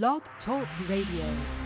Blog Talk Radio.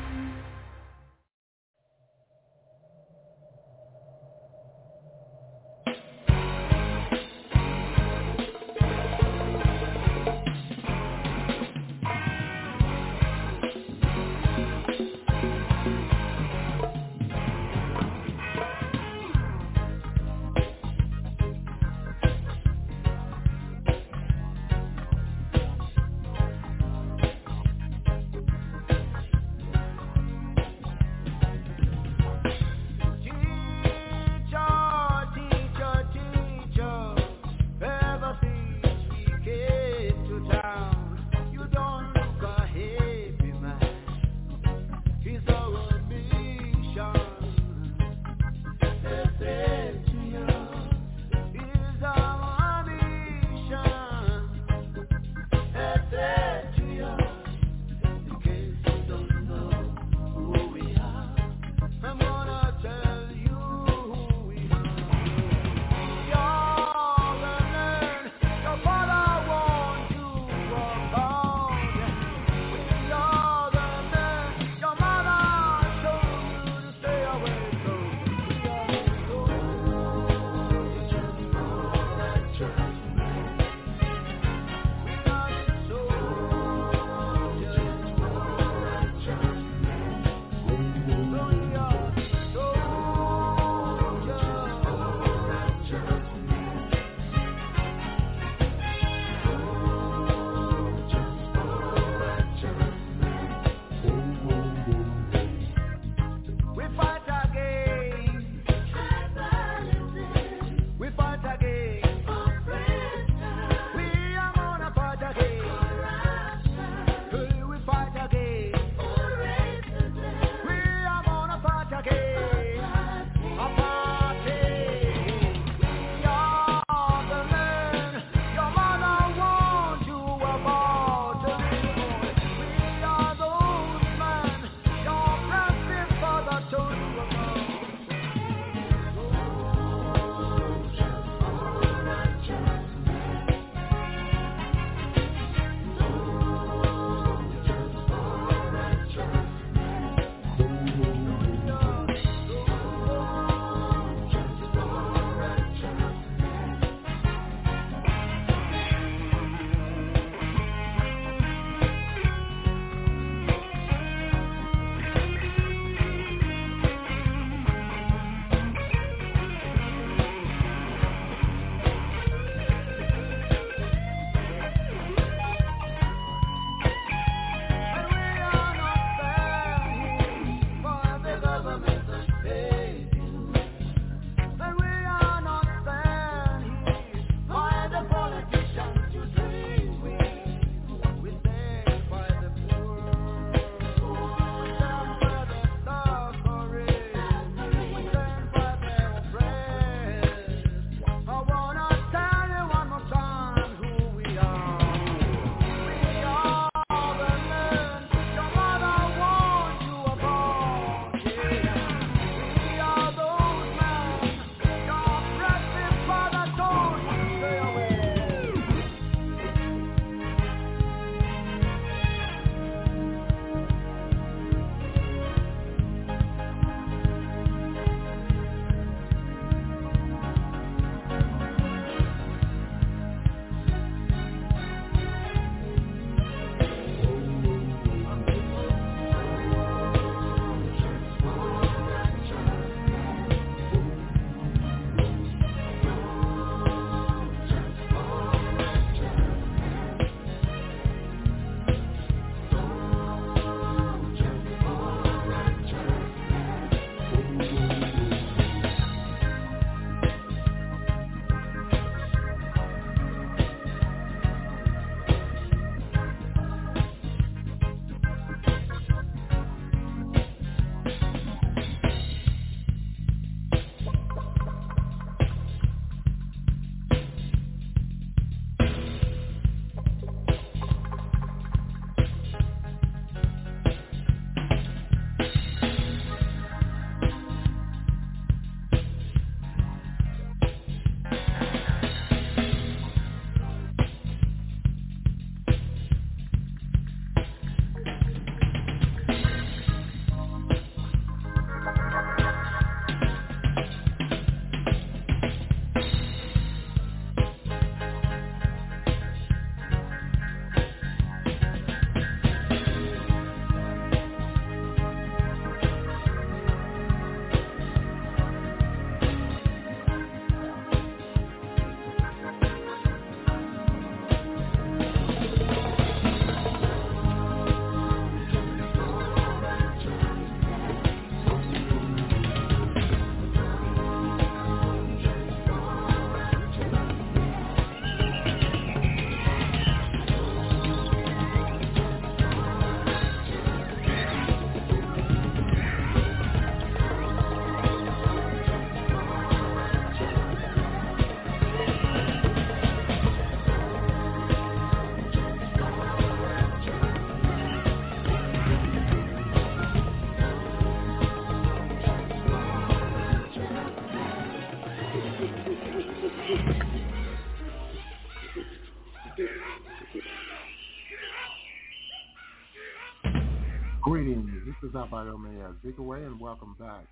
Is Abayomi Azikiwe, and welcome back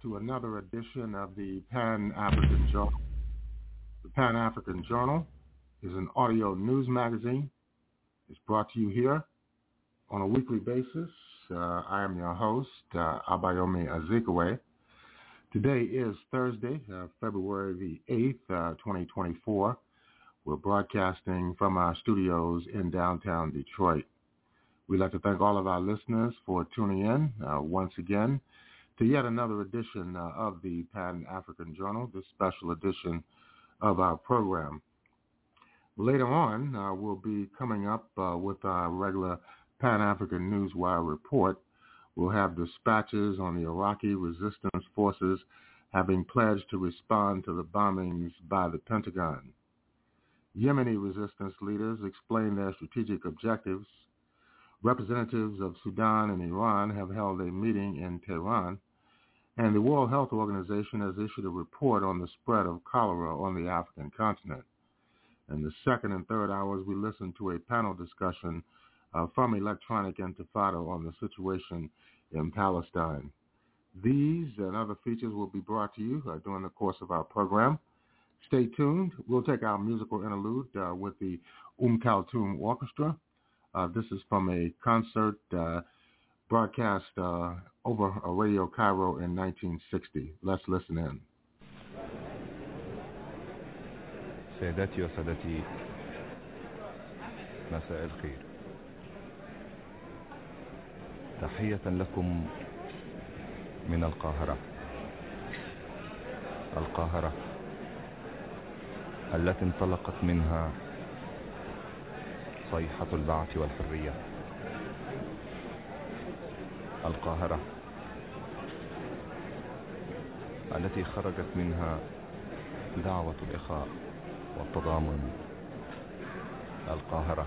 to another edition of the Pan-African Journal. The Pan-African Journal is an audio news magazine. It's brought to you here on a weekly basis. Uh, I am your host, uh, Abayomi Azikiwe. Today is Thursday, uh, February the 8th, 2024. We're broadcasting from our studios in downtown Detroit. We'd like to thank all of our listeners for tuning in uh, once again to yet another edition uh, of the Pan-African Journal, this special edition of our program. Later on, uh, we'll be coming up uh, with our regular Pan-African Newswire report. We'll have dispatches on the Iraqi resistance forces having pledged to respond to the bombings by the Pentagon. Yemeni resistance leaders explain their strategic objectives Representatives of Sudan and Iran have held a meeting in Tehran, and the World Health Organization has issued a report on the spread of cholera on the African continent. In the second and third hours, we listen to a panel discussion uh, from Electronic Intifada on the situation in Palestine. These and other features will be brought to you uh, during the course of our program. Stay tuned. We'll take our musical interlude uh, with the Um Kaltum Orchestra. Uh, this is from a concert uh, broadcast uh, over Radio Cairo in 1960. Let's listen in. سيداتي وسادتي مساء الخير تحية لكم من القاهرة القاهرة التي انطلقت منها صيحة البعث والحرية. القاهرة. التي خرجت منها دعوة الإخاء والتضامن. القاهرة.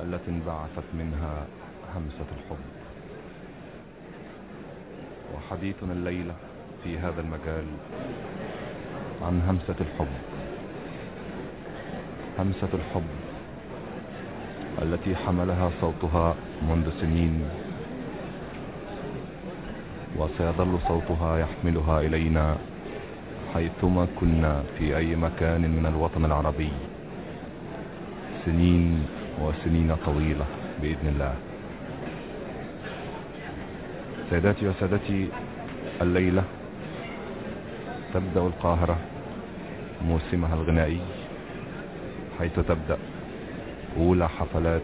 التي انبعثت منها همسة الحب. وحديثنا الليلة في هذا المجال عن همسة الحب. همسة الحب. التي حملها صوتها منذ سنين. وسيظل صوتها يحملها إلينا حيثما كنا في أي مكان من الوطن العربي. سنين وسنين طويلة بإذن الله. سيداتي وسادتي الليلة تبدأ القاهرة موسمها الغنائي حيث تبدأ. أولى حفلات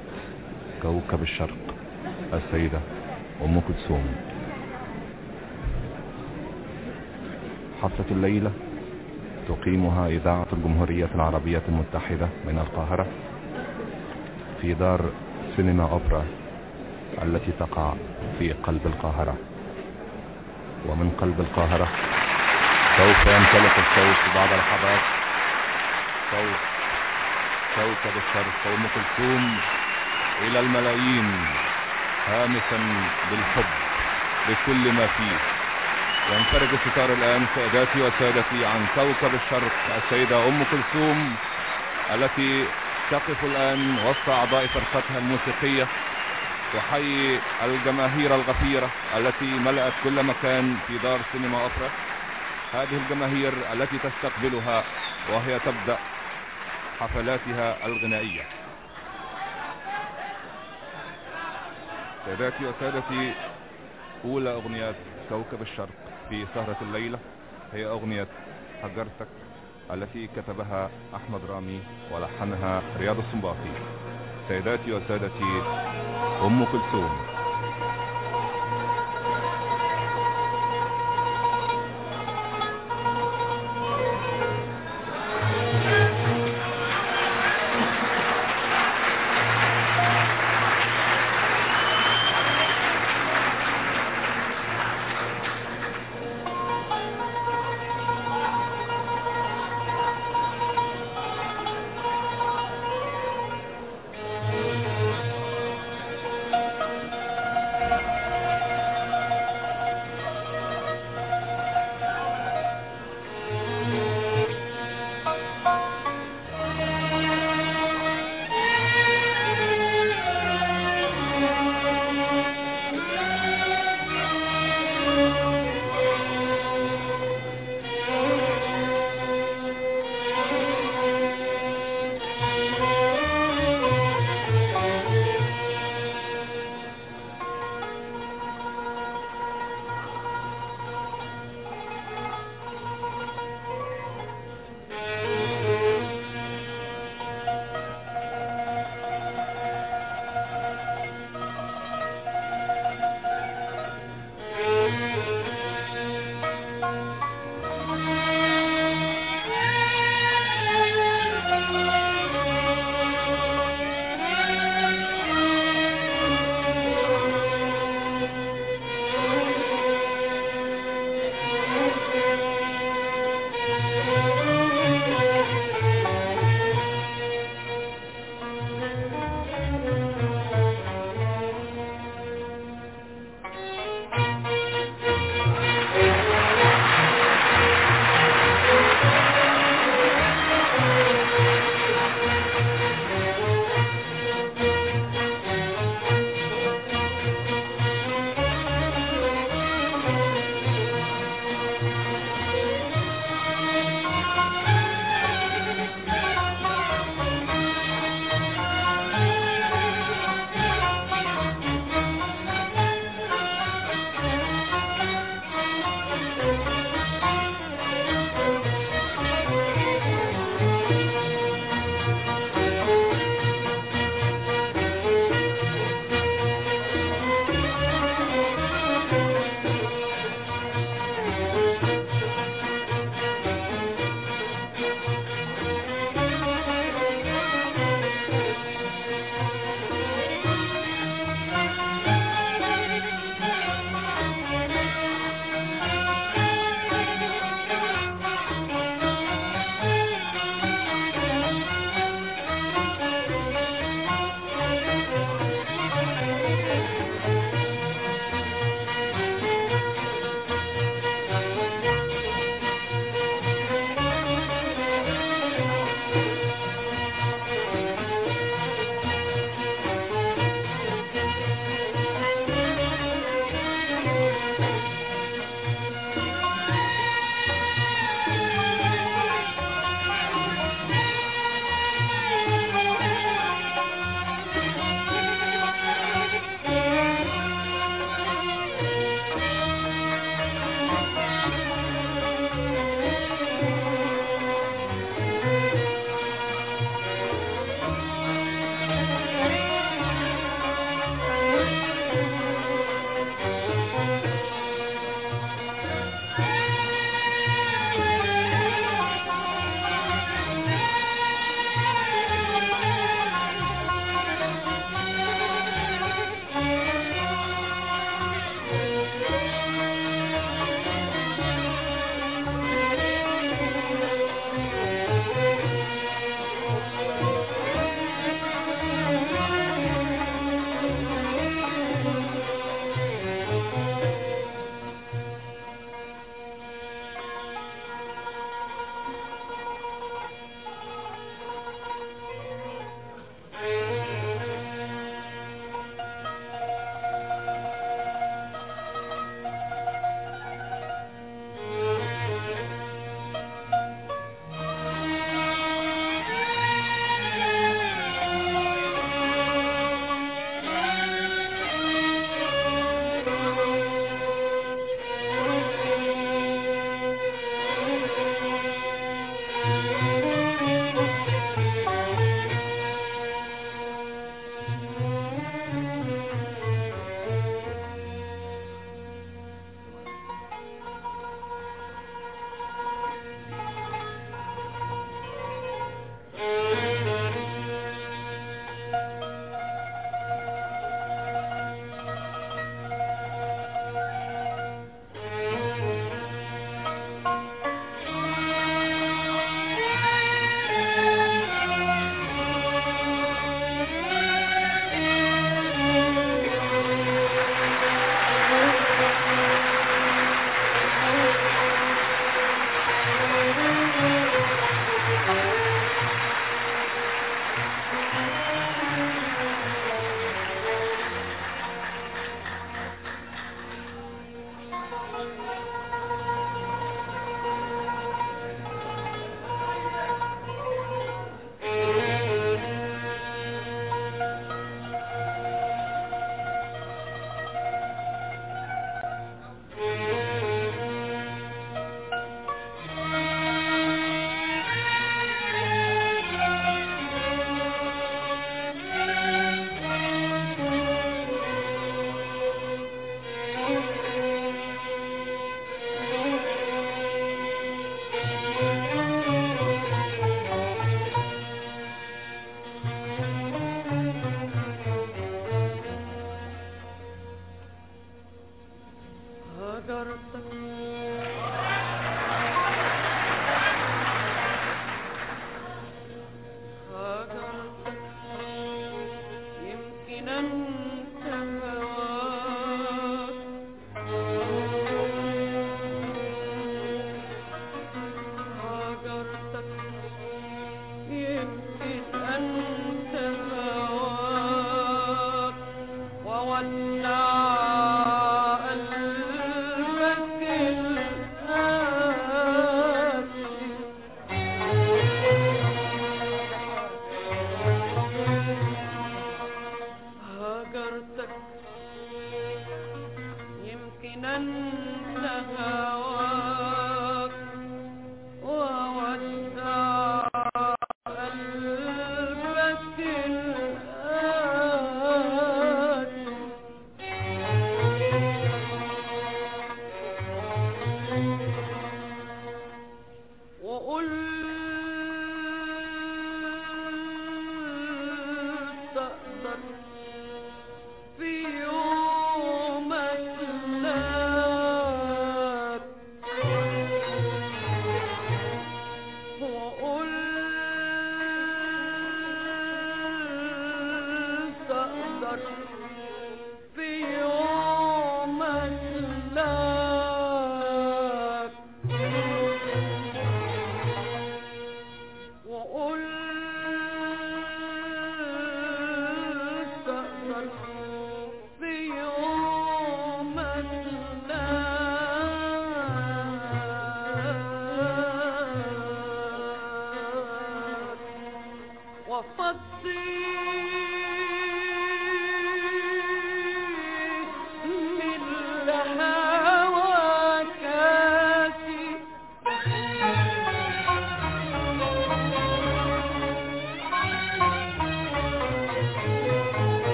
كوكب الشرق السيدة أم كلثوم. حفلة الليلة تقيمها إذاعة الجمهورية العربية المتحدة من القاهرة في دار سينما أوبرا التي تقع في قلب القاهرة. ومن قلب القاهرة سوف ينطلق الصوت بعد لحظات صوت كوكب الشرق وأم كلثوم إلى الملايين هامسا بالحب بكل ما فيه. ينفرج الستار الآن ساداتي وسادتي عن كوكب الشرق السيدة أم كلثوم التي تقف الآن وسط أعضاء فرقتها الموسيقية تحيي الجماهير الغفيرة التي ملأت كل مكان في دار سينما أوبرا. هذه الجماهير التي تستقبلها وهي تبدأ حفلاتها الغنائية. سيداتي وسادتي أولى أغنيات كوكب الشرق في سهرة الليلة. هي أغنية هجرتك التي كتبها أحمد رامي ولحنها رياض السنباطي سيداتي وسادتي أم كلثوم.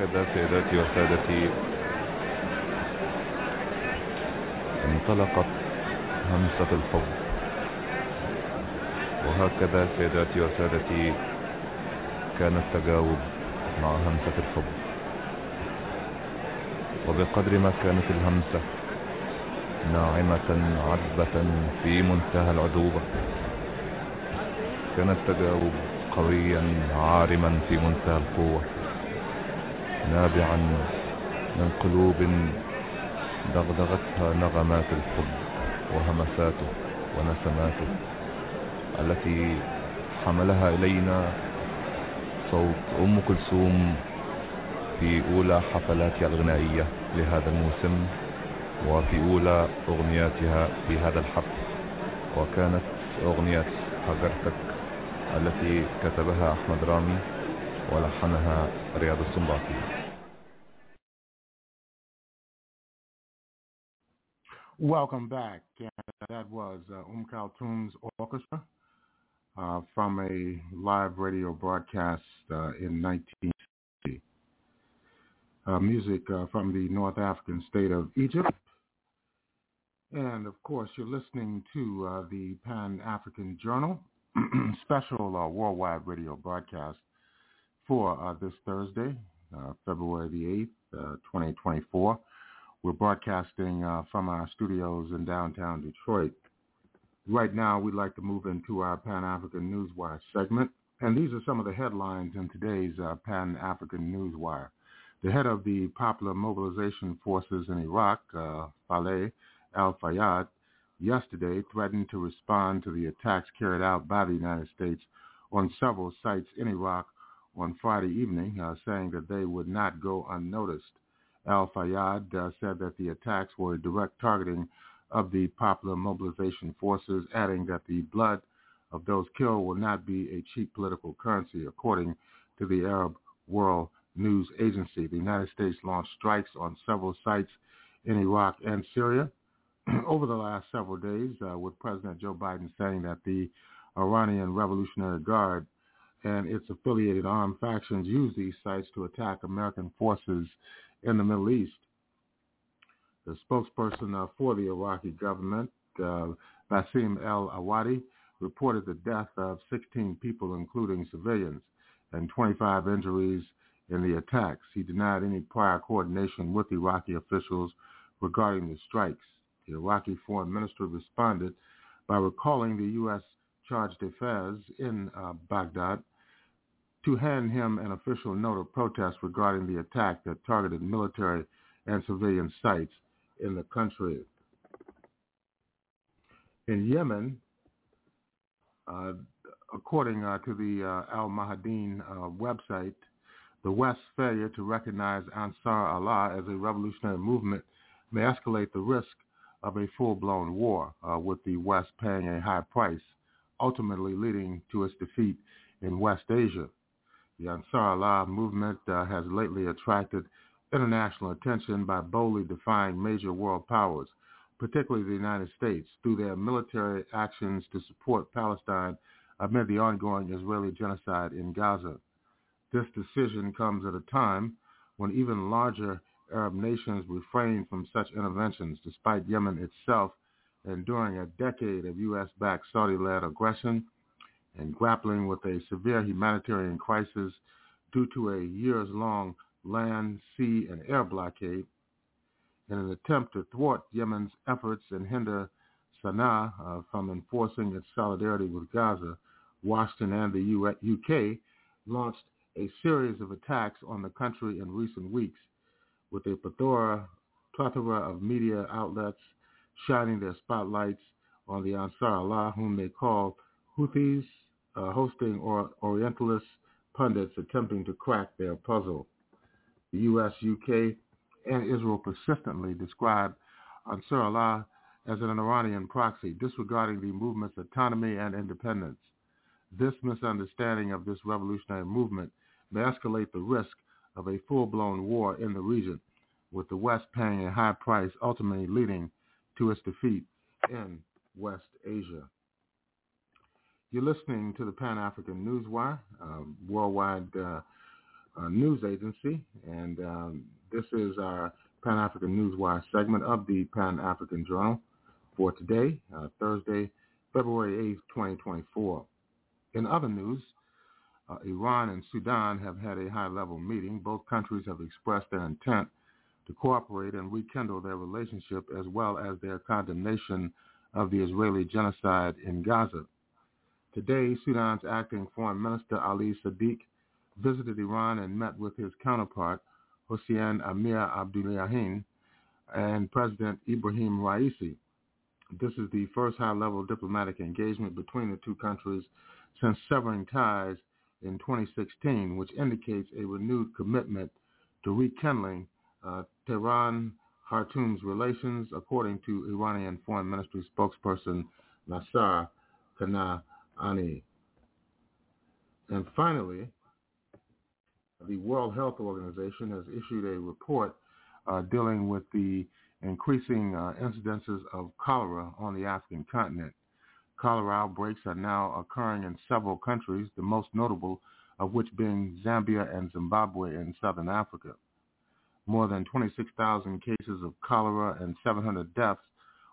وهكذا سيداتي وسادتي انطلقت همسة الحب وهكذا سيداتي وسادتي كان التجاوب مع همسة الحب وبقدر ما كانت الهمسة ناعمة عذبة في منتهى العذوبة كان التجاوب قويا عارما في منتهى القوة. نابعا من قلوب دغدغتها نغمات الحب وهمساته ونسماته التي حملها إلينا صوت أم كلثوم في أولى حفلاتها الغنائية لهذا الموسم وفي أولى أغنياتها في هذا الحفل وكانت أغنية هجرتك التي كتبها أحمد رامي ولحنها رياض السنباطي Welcome back. And that was uh, Um Kaltoum's orchestra uh, from a live radio broadcast uh, in 1960. Uh, music uh, from the North African state of Egypt. And of course, you're listening to uh, the Pan-African Journal special uh, worldwide radio broadcast for uh, this Thursday, uh, February the 8th, 2024. We're broadcasting uh, from our studios in downtown Detroit. Right now, we'd like to move into our Pan-African Newswire segment. And these are some of the headlines in today's uh, Pan-African Newswire. The head of the Popular Mobilization Forces in Iraq, uh, Faleh al-Fayyad, yesterday threatened to respond to the attacks carried out by the United States on several sites in Iraq on Friday evening, uh, saying that they would not go unnoticed. Al-Fayyad uh, said that the attacks were a direct targeting of the Popular Mobilization Forces, adding that the blood of those killed will not be a cheap political currency, according to the Arab World News Agency. The United States launched strikes on several sites in Iraq and Syria over the last several days, uh, with President Joe Biden saying that the Iranian Revolutionary Guard and its affiliated armed factions use these sites to attack American forces in the Middle East. The spokesperson uh, for the Iraqi government, uh, Basim El-Awadi, reported the death of 16 people, including civilians, and 25 injuries in the attacks. He denied any prior coordination with Iraqi officials regarding the strikes. The Iraqi foreign minister responded by recalling the U.S. charge d'affaires in uh, Baghdad to hand him an official note of protest regarding the attack that targeted military and civilian sites in the country. In Yemen, uh, according uh, to the uh, Al Mayadeen uh, website, the West's failure to recognize Ansar Allah as a revolutionary movement may escalate the risk of a full-blown war, uh, with the West paying a high price, ultimately leading to its defeat in West Asia. The Ansar Allah movement uh, has lately attracted international attention by boldly defying major world powers, particularly the United States, through their military actions to support Palestine amid the ongoing Israeli genocide in Gaza. This decision comes at a time when even larger Arab nations refrain from such interventions, despite Yemen itself enduring a decade of U.S.-backed Saudi-led aggression and grappling with a severe humanitarian crisis due to a years-long land, sea, and air blockade in an attempt to thwart Yemen's efforts and hinder Sana'a uh, from enforcing its solidarity with Gaza, Washington and the U- UK launched a series of attacks on the country in recent weeks, with a plethora, plethora of media outlets shining their spotlights on the Ansar Allah, whom they call Houthis, uh, hosting or Orientalist pundits attempting to crack their puzzle. The U.S., UK, and Israel persistently describe Ansar Allah as an Iranian proxy, disregarding the movement's autonomy and independence. This misunderstanding of this revolutionary movement may escalate the risk of a full-blown war in the region, with the West paying a high price, ultimately leading to its defeat in West Asia. You're listening to the Pan-African Newswire, uh, worldwide uh, news agency, and um, this is our Pan-African Newswire segment of the Pan-African Journal for today, uh, Thursday, February 8th, 2024. In other news, uh, Iran and Sudan have had a high-level meeting. Both countries have expressed their intent to cooperate and rekindle their relationship as well as their condemnation of the Israeli genocide in Gaza. Today, Sudan's acting Foreign Minister Ali Sadiq visited Iran and met with his counterpart, Hossein Amir Abdullahian, and President Ibrahim Raisi. This is the first high-level diplomatic engagement between the two countries since severing ties in 2016, which indicates a renewed commitment to rekindling uh, Tehran Khartoum's relations, according to Iranian Foreign Ministry spokesperson Nasser Kanani. And finally, the World Health Organization has issued a report uh, dealing with the increasing uh, incidences of cholera on the African continent. Cholera outbreaks are now occurring in several countries, the most notable of which being Zambia and Zimbabwe in southern Africa. More than 26,000 cases of cholera and 700 deaths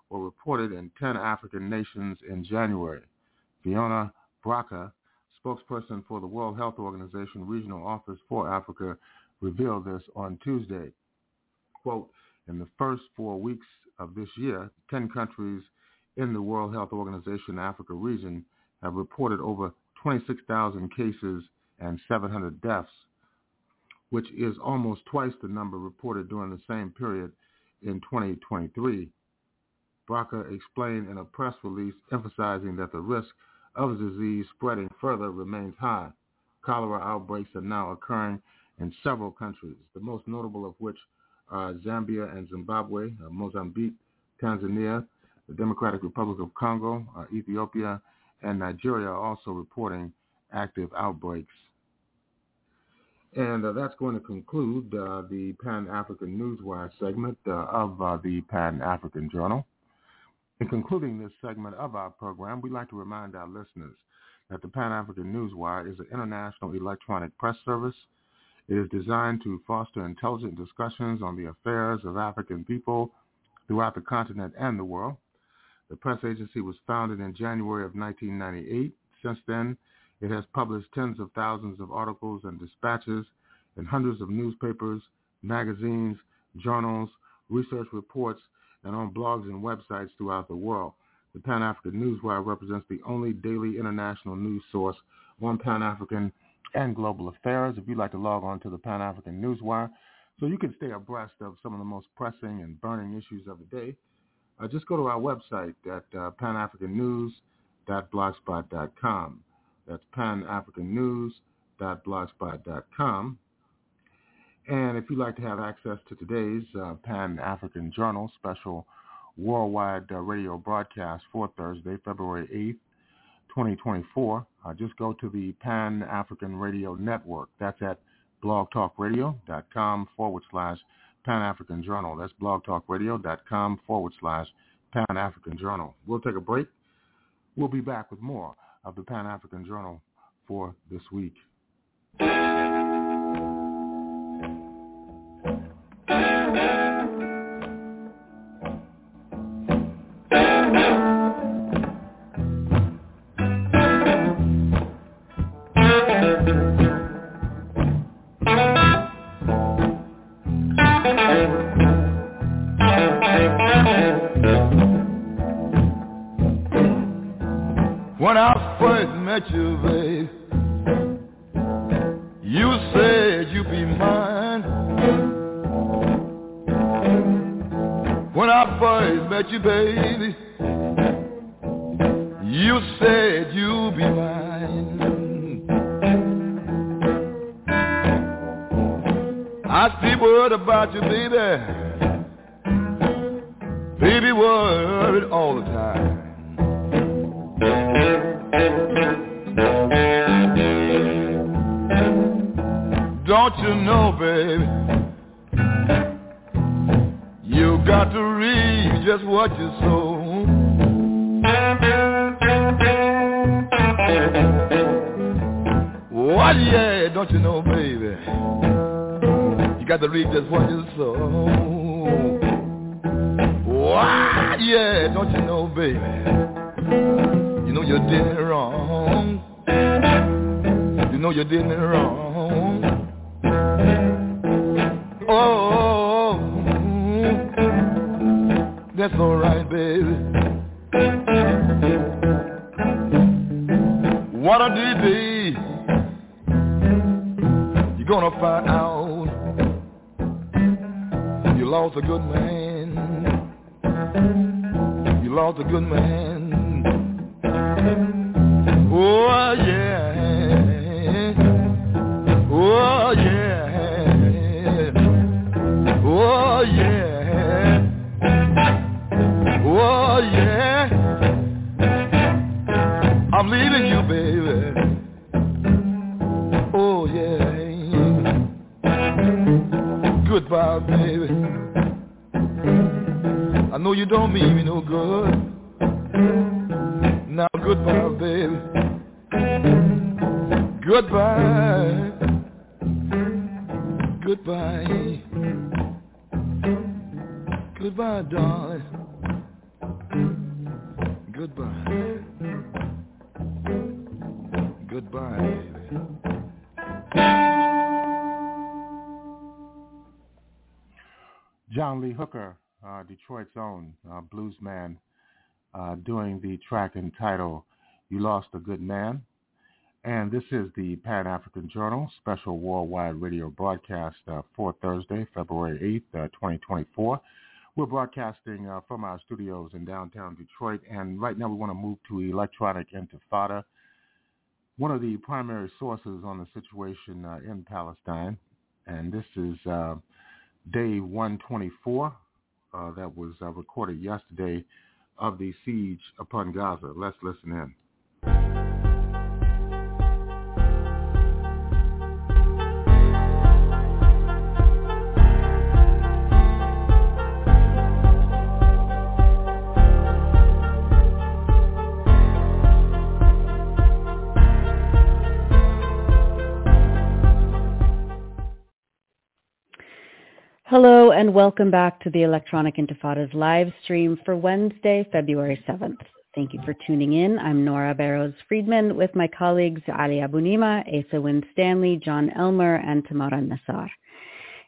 were reported in 10 African nations in January. Fiona Braka, spokesperson for the World Health Organization Regional Office for Africa, revealed this on Tuesday. Quote, in the first four weeks of this year, 10 countries in the World Health Organization Africa region have reported over 26,000 cases and 700 deaths which is almost twice the number reported during the same period in 2023. Braka explained in a press release emphasizing that the risk of disease spreading further remains high. Cholera outbreaks are now occurring in several countries, the most notable of which are Zambia and Zimbabwe, uh, Mozambique, Tanzania, the Democratic Republic of Congo, uh, Ethiopia, and Nigeria are also reporting active outbreaks. And uh, that's going to conclude uh, the Pan-African Newswire segment uh, of uh, the Pan-African Journal. In concluding this segment of our program, we'd like to remind our listeners that the Pan-African Newswire is an international electronic press service. It is designed to foster intelligent discussions on the affairs of African people throughout the continent and the world. The press agency was founded in January of 1998. Since then, it has published tens of thousands of articles and dispatches in hundreds of newspapers, magazines, journals, research reports, and on blogs and websites throughout the world. The Pan-African Newswire represents the only daily international news source on Pan-African and global affairs. If you'd like to log on to the Pan-African Newswire so you can stay abreast of some of the most pressing and burning issues of the day, uh, just go to our website at uh, panafricannews.blogspot.com. That's panafricannews.blogspot.com. And if you'd like to have access to today's uh, Pan-African Journal special worldwide uh, radio broadcast for Thursday, February 8th, 2024, uh, just go to the Pan-African Radio Network. That's at blogtalkradio.com forward slash Pan-African Journal. That's blogtalkradio.com forward slash Pan-African Journal. We'll take a break. We'll be back with more of the Pan-African Journal for this week. Doing the track entitled You Lost a Good Man. And this is the Pan-African Journal special worldwide radio broadcast uh, for Thursday, February 8th, uh, 2024. We're broadcasting uh, from our studios in downtown Detroit, and right now we want to move to Electronic Intifada, one of the primary sources on the situation uh, in Palestine. And this is uh, day 124 uh, that was recorded yesterday of the siege upon Gaza. Let's listen in. Hello and welcome back to the Electronic Intifada's live stream for Wednesday, February 7th. Thank you for tuning in. I'm Nora Barrows Friedman with my colleagues Ali Abunimah, Asa Wynn Stanley, Jon Elmer, and Tamara Nassar.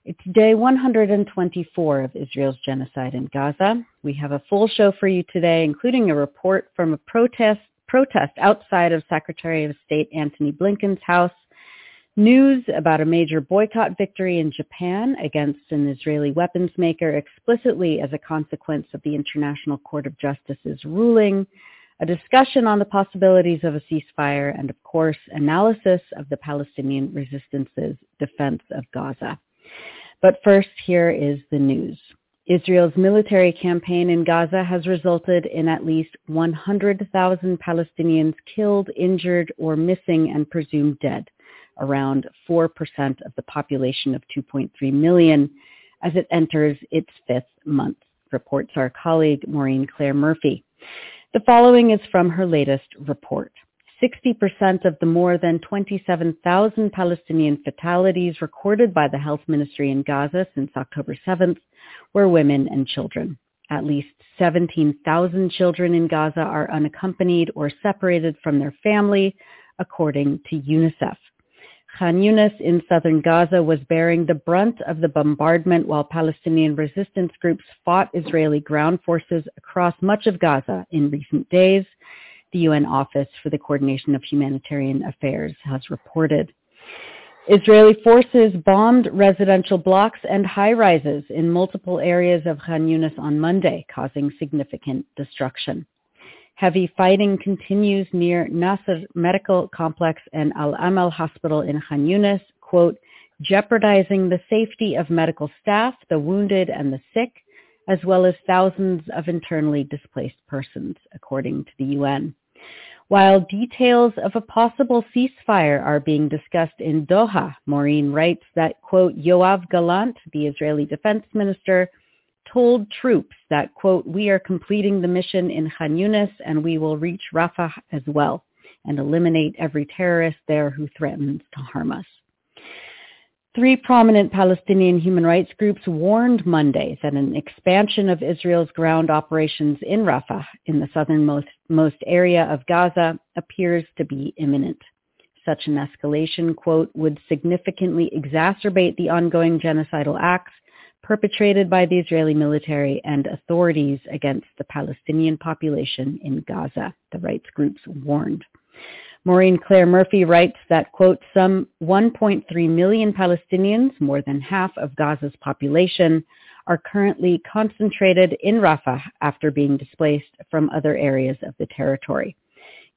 It's day 124 of Israel's genocide in Gaza. We have a full show for you today, including a report from a protest protest outside of Secretary of State Antony Blinken's house News about a major boycott victory in Japan against an Israeli weapons maker explicitly as a consequence of the International Court of Justice's ruling, a discussion on the possibilities of a ceasefire, and of course, analysis of the Palestinian resistance's defense of Gaza. But first, here is the news. Israel's military campaign in Gaza has resulted in at least 100,000 Palestinians killed, injured, or missing and presumed dead around 4% of the population of 2.3 million as it enters its fifth month, reports our colleague Maureen Clare Murphy. The following is from her latest report. 60% of the more than 27,000 Palestinian fatalities recorded by the health ministry in Gaza since October 7th were women and children. At least 17,000 children in Gaza are unaccompanied or separated from their family, according to UNICEF. Khan in southern Gaza was bearing the brunt of the bombardment while Palestinian resistance groups fought Israeli ground forces across much of Gaza in recent days, the UN Office for the Coordination of Humanitarian Affairs has reported. Israeli forces bombed residential blocks and high-rises in multiple areas of Khan on Monday, causing significant destruction. Heavy fighting continues near Nasser Medical Complex and Al Amal Hospital in Khan Yunis, quote, jeopardizing the safety of medical staff, the wounded and the sick, as well as thousands of internally displaced persons, according to the UN. While details of a possible ceasefire are being discussed in Doha, Maureen writes that, quote, Yoav Gallant, the Israeli defense minister, told troops that, quote, we are completing the mission in Khan Yunis and we will reach Rafah as well. and eliminate every terrorist there who threatens to harm us. Three prominent Palestinian human rights groups warned Monday that an expansion of Israel's ground operations in Rafah, in the southernmost most area of Gaza, appears to be imminent. Such an escalation, quote, would significantly exacerbate the ongoing genocidal acts perpetrated by the Israeli military and authorities against the Palestinian population in Gaza, the rights groups warned. Maureen Clare Murphy writes that, quote, some 1.3 million Palestinians, more than half of Gaza's population, are currently concentrated in Rafah after being displaced from other areas of the territory.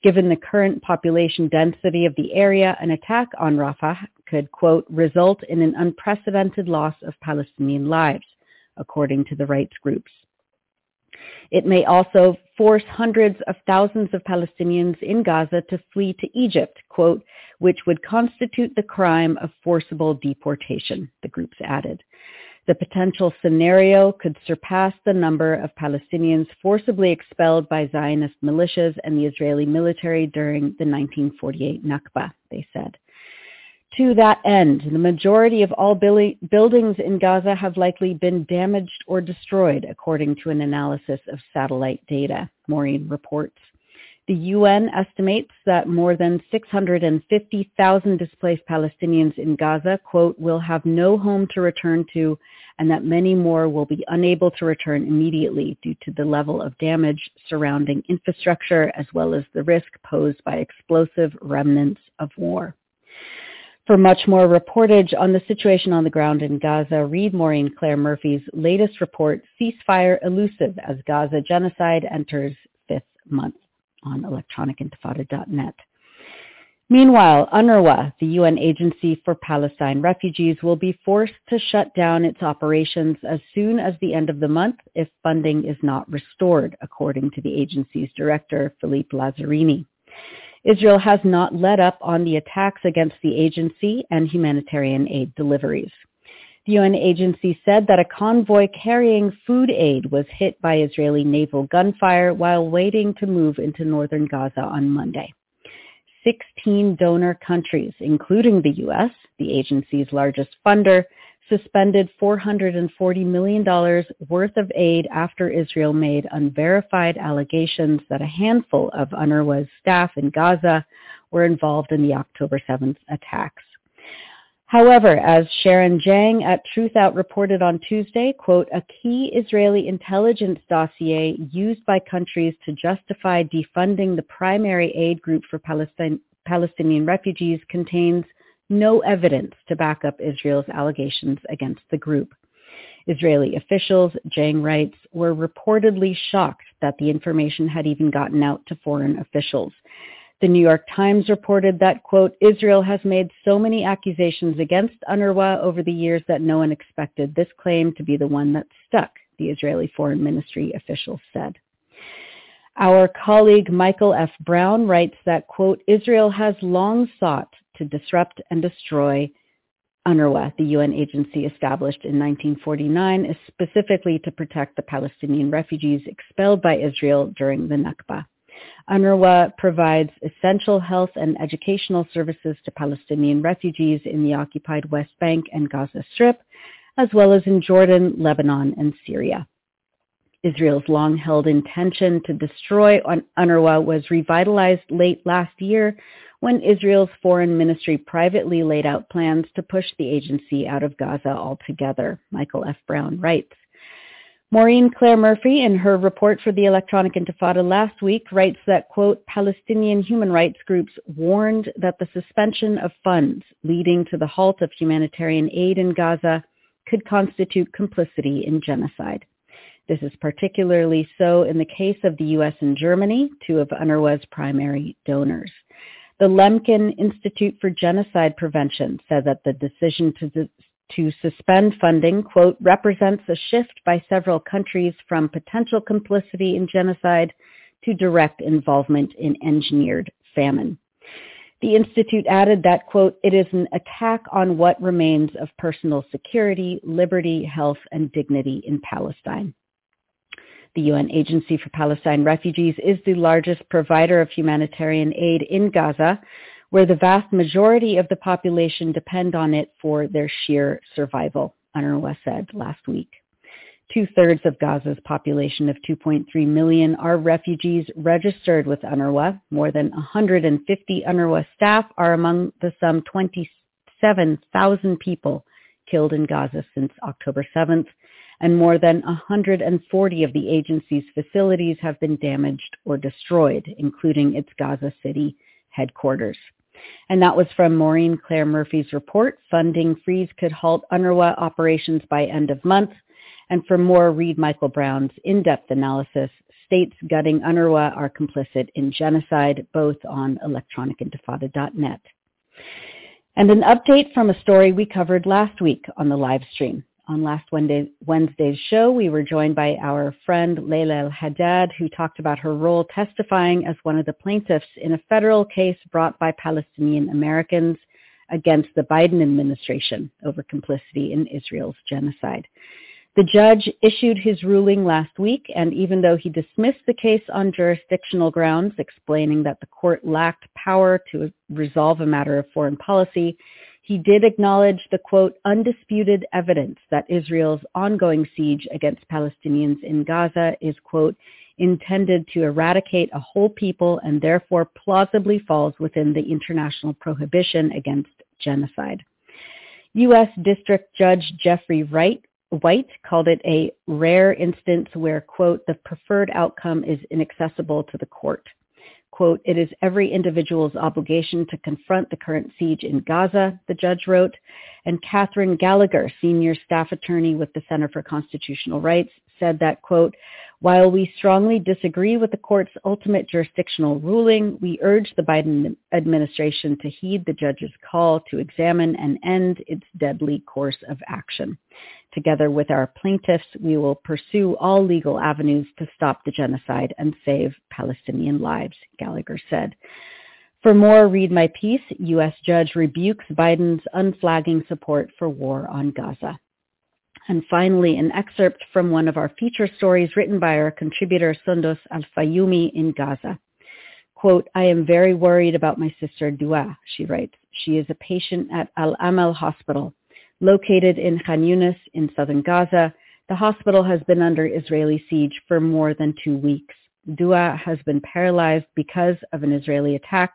Given the current population density of the area, an attack on Rafah could, quote, result in an unprecedented loss of Palestinian lives, according to the rights groups. It may also force hundreds of thousands of Palestinians in Gaza to flee to Egypt, quote, which would constitute the crime of forcible deportation, the groups added. The potential scenario could surpass the number of Palestinians forcibly expelled by Zionist militias and the Israeli military during the 1948 Nakba, they said. To that end, the majority of all buildings in Gaza have likely been damaged or destroyed, according to an analysis of satellite data, Maureen reports. The UN estimates that more than 650,000 displaced Palestinians in Gaza, quote, will have no home to return to and that many more will be unable to return immediately due to the level of damage surrounding infrastructure as well as the risk posed by explosive remnants of war. For much more reportage on the situation on the ground in Gaza, read Maureen Clare Murphy's latest report, Ceasefire Elusive as Gaza Genocide Enters Fifth Month on electronicintifada.net. Meanwhile, UNRWA, the UN Agency for Palestine Refugees, will be forced to shut down its operations as soon as the end of the month if funding is not restored, according to the agency's director, Philippe Lazzarini. Israel has not let up on the attacks against the agency and humanitarian aid deliveries. The UN agency said that a convoy carrying food aid was hit by Israeli naval gunfire while waiting to move into northern Gaza on Monday. 16 donor countries, including the U.S., the agency's largest funder, suspended $440 million worth of aid after Israel made unverified allegations that a handful of UNRWA's staff in Gaza were involved in the October 7th attacks. However, as Sharon Zhang at Truthout reported on Tuesday, quote, a key Israeli intelligence dossier used by countries to justify defunding the primary aid group for Palestine, Palestinian refugees contains no evidence to back up Israel's allegations against the group. Israeli officials, Zhang writes, were reportedly shocked that the information had even gotten out to foreign officials. The New York Times reported that, quote, Israel has made so many accusations against UNRWA over the years that no one expected this claim to be the one that stuck, the Israeli Foreign Ministry official said. Our colleague Michael F. Brown writes that, quote, Israel has long sought to disrupt and destroy UNRWA, the UN agency established in 1949 is specifically to protect the Palestinian refugees expelled by Israel during the Nakba. UNRWA provides essential health and educational services to Palestinian refugees in the occupied West Bank and Gaza Strip, as well as in Jordan, Lebanon, and Syria. Israel's long-held intention to destroy UNRWA was revitalized late last year when Israel's foreign ministry privately laid out plans to push the agency out of Gaza altogether, Michael F. Brown writes. Maureen Clare Murphy, in her report for the Electronic Intifada last week, writes that, quote, Palestinian human rights groups warned that the suspension of funds leading to the halt of humanitarian aid in Gaza could constitute complicity in genocide. This is particularly so in the case of the U.S. and Germany, two of UNRWA's primary donors. The Lemkin Institute for Genocide Prevention said that the decision to, to suspend funding, quote, represents a shift by several countries from potential complicity in genocide to direct involvement in engineered famine. The Institute added that, quote, it is an attack on what remains of personal security, liberty, health, and dignity in Palestine. The UN Agency for Palestine Refugees is the largest provider of humanitarian aid in Gaza, where the vast majority of the population depend on it for their sheer survival, UNRWA said last week. Two-thirds of Gaza's population of 2.3 million are refugees registered with UNRWA. More than 150 UNRWA staff are among the some 27,000 people killed in Gaza since October 7th, and more than 140 of the agency's facilities have been damaged or destroyed, including its Gaza City headquarters. And that was from Maureen Clare Murphy's report, Funding Freeze Could Halt UNRWA Operations by End of Month. And for more, read Michael Brown's in-depth analysis, States Gutting UNRWA Are Complicit in Genocide, both on electronicintifada.net. And an update from a story we covered last week on the live stream. On last Wednesday, Wednesday's show, we were joined by our friend Laila El Haddad, who talked about her role testifying as one of the plaintiffs in a federal case brought by Palestinian Americans against the Biden administration over complicity in Israel's genocide. The judge issued his ruling last week, and even though he dismissed the case on jurisdictional grounds, explaining that the court lacked power to resolve a matter of foreign policy, he did acknowledge the quote, undisputed evidence that Israel's ongoing siege against Palestinians in Gaza is quote, intended to eradicate a whole people and therefore plausibly falls within the international prohibition against genocide. U.S. District Judge Jeffrey Wright White called it a rare instance where, quote, the preferred outcome is inaccessible to the court. Quote, it is every individual's obligation to confront the current siege in Gaza, the judge wrote. And Katherine Gallagher, senior staff attorney with the Center for Constitutional Rights, said that, quote, while we strongly disagree with the court's ultimate jurisdictional ruling, we urge the Biden administration to heed the judge's call to examine and end its deadly course of action. Together with our plaintiffs, we will pursue all legal avenues to stop the genocide and save Palestinian lives, Gallagher said. For more, read my piece, U.S. judge rebukes Biden's unflagging support for war on Gaza. And finally, an excerpt from one of our feature stories written by our contributor Sundos Al-Fayumi in Gaza. Quote, I am very worried about my sister Dua, she writes. She is a patient at Al-Amal Hospital, located in Khan Yunis in southern Gaza. The hospital has been under Israeli siege for more than two weeks. Dua has been paralyzed because of an Israeli attack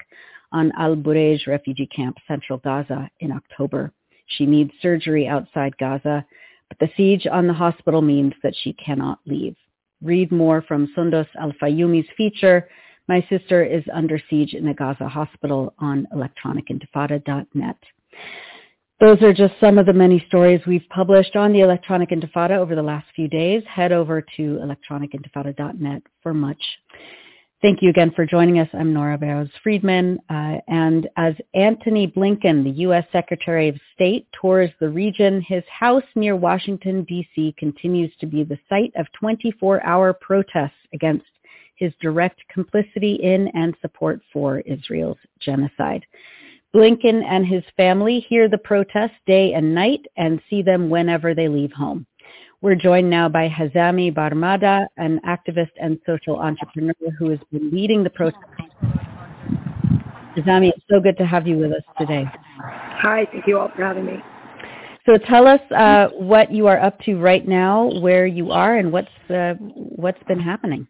on Al-Burej refugee camp, central Gaza, in October. She needs surgery outside Gaza but the siege on the hospital means that she cannot leave. Read more from Sundos Al-Fayumi's feature, My Sister is Under Siege in a Gaza Hospital on electronicintifada.net. Those are just some of the many stories we've published on the Electronic Intifada over the last few days. Head over to electronicintifada.net for much. Thank you again for joining us. I'm Nora Barrows Friedman. Uh, and as Antony Blinken, the U.S. Secretary of State, tours the region, his house near Washington, D.C. continues to be the site of 24-hour protests against his direct complicity in and support for Israel's genocide. Blinken and his family hear the protests day and night and see them whenever they leave home. We're joined now by Hazami Barmada, an activist and social entrepreneur who has been leading the protest. Hazami, it's so good to have you with us today. Hi, thank you all for having me. So tell us uh, what you are up to right now, where you are, and what's uh, what's been happening.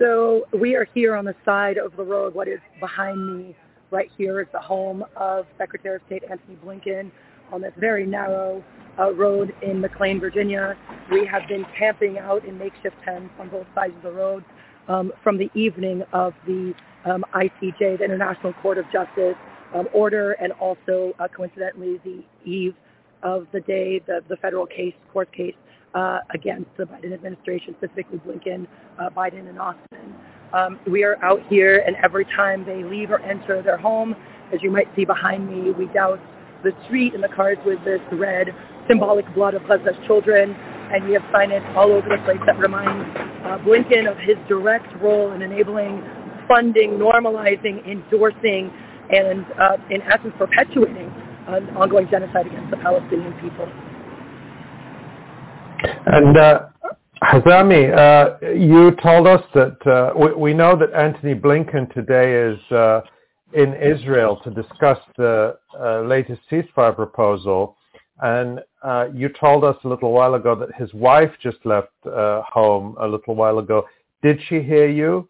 So we are here on the side of the road. What is behind me right here is the home of Secretary of State Antony Blinken on this very narrow uh, road in McLean, Virginia. We have been camping out in makeshift tents on both sides of the road um, from the evening of the um, ICJ, the International Court of Justice um, order, and also uh, coincidentally the eve of the day the, the federal case, court case uh, against the Biden administration, specifically Blinken, uh, Biden, and Austin. Um, we are out here, and every time they leave or enter their home, as you might see behind me, we douse the street and the cars with this red symbolic blood of Gaza's children. And we have signage all over the place that reminds uh, Blinken of his direct role in enabling, funding, normalizing, endorsing, and uh, in essence perpetuating an ongoing genocide against the Palestinian people. And uh, Hazami, uh, you told us that uh, we, we, know that Antony Blinken today is uh, in Israel to discuss the uh, latest ceasefire proposal. And uh, you told us a little while ago that his wife just left home a little while ago. Did she hear you?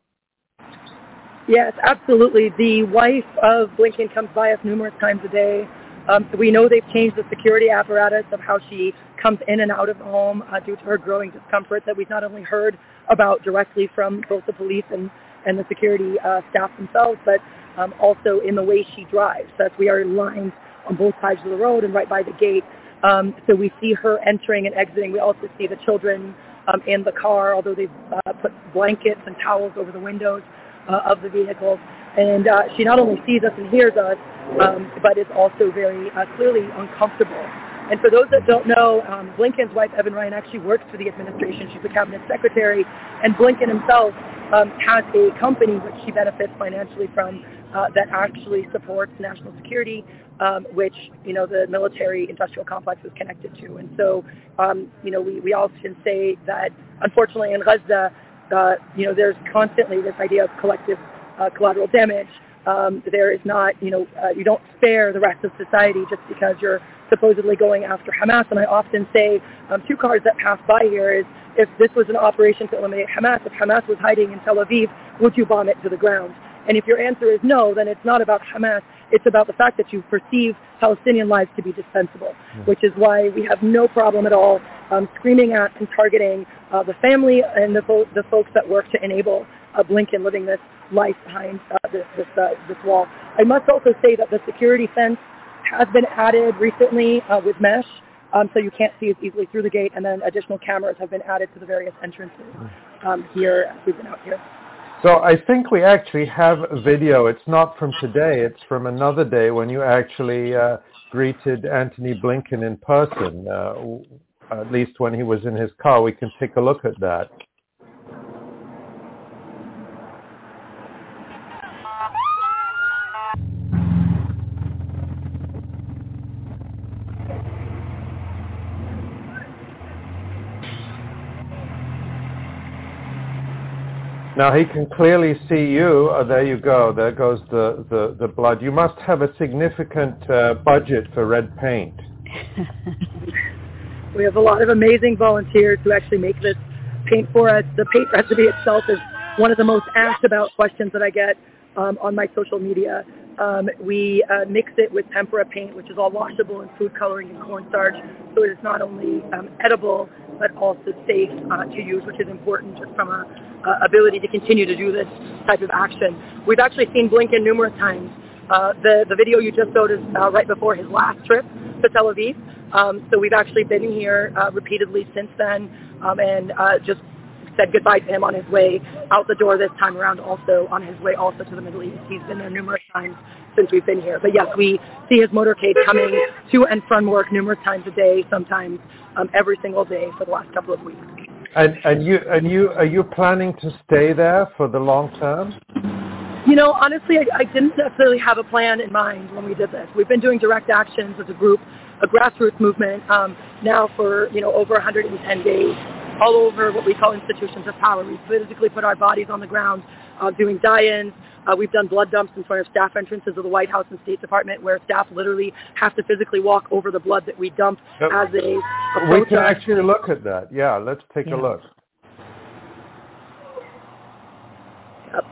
Yes, absolutely. The wife of Blinken comes by us numerous times a day. Um, we know they've changed the security apparatus of how she comes in and out of the home uh, due to her growing discomfort that we've not only heard about directly from both the police and, and the security uh, staff themselves, but um, also in the way she drives. As we are lined on both sides of the road and right by the gate. Um, so we see her entering and exiting. We also see the children um, in the car, although they've uh, put blankets and towels over the windows uh, of the vehicles. And uh, she not only sees us and hears us, um, but is also very uh, clearly uncomfortable. And for those that don't know, um, Blinken's wife, Evan Ryan, actually works for the administration. She's the cabinet secretary. And Blinken himself um, has a company which she benefits financially from uh, that actually supports national security, um, which, you know, the military industrial complex is connected to. And so, um, you know, we, we often say that, unfortunately, in Gaza, uh, you know, there's constantly this idea of collective uh, collateral damage. Um, there is not, you know, uh, you don't spare the rest of society just because you're supposedly going after Hamas. And I often say um, two cars that pass by here is if this was an operation to eliminate Hamas, if Hamas was hiding in Tel Aviv, would you bomb it to the ground? And if your answer is no, then it's not about Hamas. It's about the fact that you perceive Palestinian lives to be dispensable, mm. which is why we have no problem at all um, screaming at and targeting uh, the family and the, fo- the folks that work to enable uh, Blinken living this life behind uh, this, this, uh, this wall. I must also say that the security fence has been added recently uh, with mesh, um, so you can't see as easily through the gate, and then additional cameras have been added to the various entrances um, here as we've been out here. So I think we actually have a video. It's not from today. It's from another day when you actually uh, greeted Antony Blinken in person, uh, at least when he was in his car. We can take a look at that. Now he can clearly see you. Oh, there you go. There goes the, the, the blood. You must have a significant uh, budget for red paint. we have a lot of amazing volunteers who actually make this paint for us. The paint recipe itself is one of the most asked about questions that I get um, on my social media. Um, we uh, mix it with tempera paint, which is all washable in food coloring and cornstarch, so it is not only um, edible but also safe uh, to use, which is important just from a ability to continue to do this type of action. We've actually seen Blinken numerous times. Uh, the, the video you just showed is uh, right before his last trip to Tel Aviv. Um, so we've actually been here uh, repeatedly since then um, and uh, just said goodbye to him on his way out the door this time around also on his way also to the Middle East. He's been there numerous times since we've been here. But yes, we see his motorcade coming to and from work numerous times a day, sometimes um, every single day for the last couple of weeks. And, and you and you are you planning to stay there for the long term? You know, honestly, I, I didn't necessarily have a plan in mind when we did this. We've been doing direct actions as a group, a grassroots movement, um, now for you know over 110 days, all over what we call institutions of power. We physically put our bodies on the ground, uh, doing die-ins, uh, we've done blood dumps in front of staff entrances of the White House and State Department where staff literally have to physically walk over the blood that we dump yep. as a, a We can actually look at that. Yeah, let's take yeah. a look. Yep.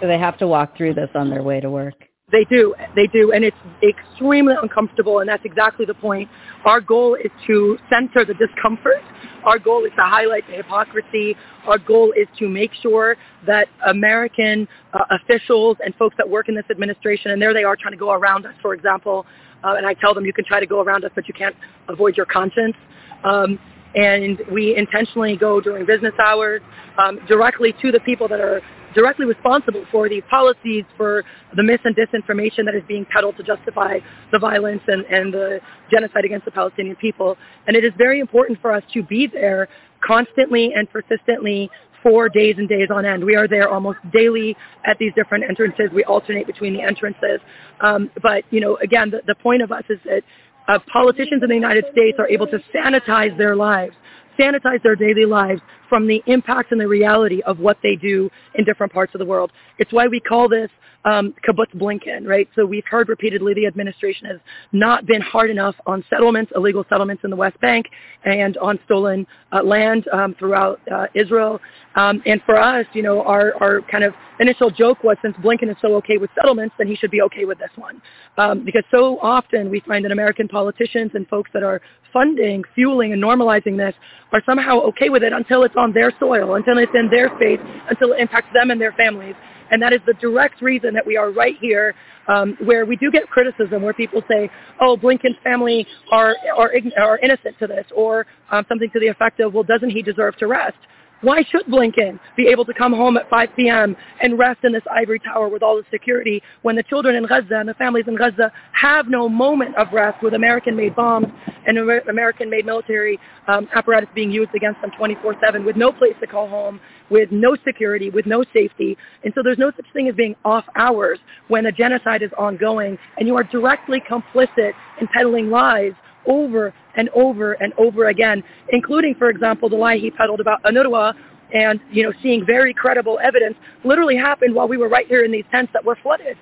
So they have to walk through this on their way to work. They do. They do. And it's extremely uncomfortable, and that's exactly the point. Our goal is to center the discomfort. Our goal is to highlight the hypocrisy. Our goal is to make sure that American uh, officials and folks that work in this administration, and there they are trying to go around us, for example, uh, and I tell them you can try to go around us, but you can't avoid your conscience. Um, and we intentionally go during business hours um, directly to the people that are directly responsible for these policies, for the mis and disinformation that is being peddled to justify the violence and, and the genocide against the Palestinian people. And it is very important for us to be there constantly and persistently for days and days on end. We are there almost daily at these different entrances. We alternate between the entrances. Um, but, you know, again, the, the point of us is that uh, politicians in the United States are able to sanitize their lives sanitize their daily lives from the impact and the reality of what they do in different parts of the world. It's why we call this um, kibbutz Blinken, right? So we've heard repeatedly the administration has not been hard enough on settlements, illegal settlements in the West Bank, and on stolen uh, land um, throughout uh, Israel. Um, and for us, you know, our, our kind of initial joke was since Blinken is so okay with settlements, then he should be okay with this one. Um, because so often we find that American politicians and folks that are funding, fueling, and normalizing this are somehow okay with it until it's on their soil, until it's in their space, until it impacts them and their families. And that is the direct reason that we are right here um, where we do get criticism where people say, oh, Blinken's family are, are, are innocent to this or um, something to the effect of, well, doesn't he deserve to rest? Why should Blinken be able to come home at 5 p.m. and rest in this ivory tower with all the security when the children in Gaza and the families in Gaza have no moment of rest with American-made bombs and American-made military um, apparatus being used against them 24-7 with no place to call home, with no security, with no safety. And so there's no such thing as being off hours when a genocide is ongoing and you are directly complicit in peddling lies over and over and over again, including, for example, the lie he peddled about UNRWA and, you know, seeing very credible evidence literally happened while we were right here in these tents that were flooded.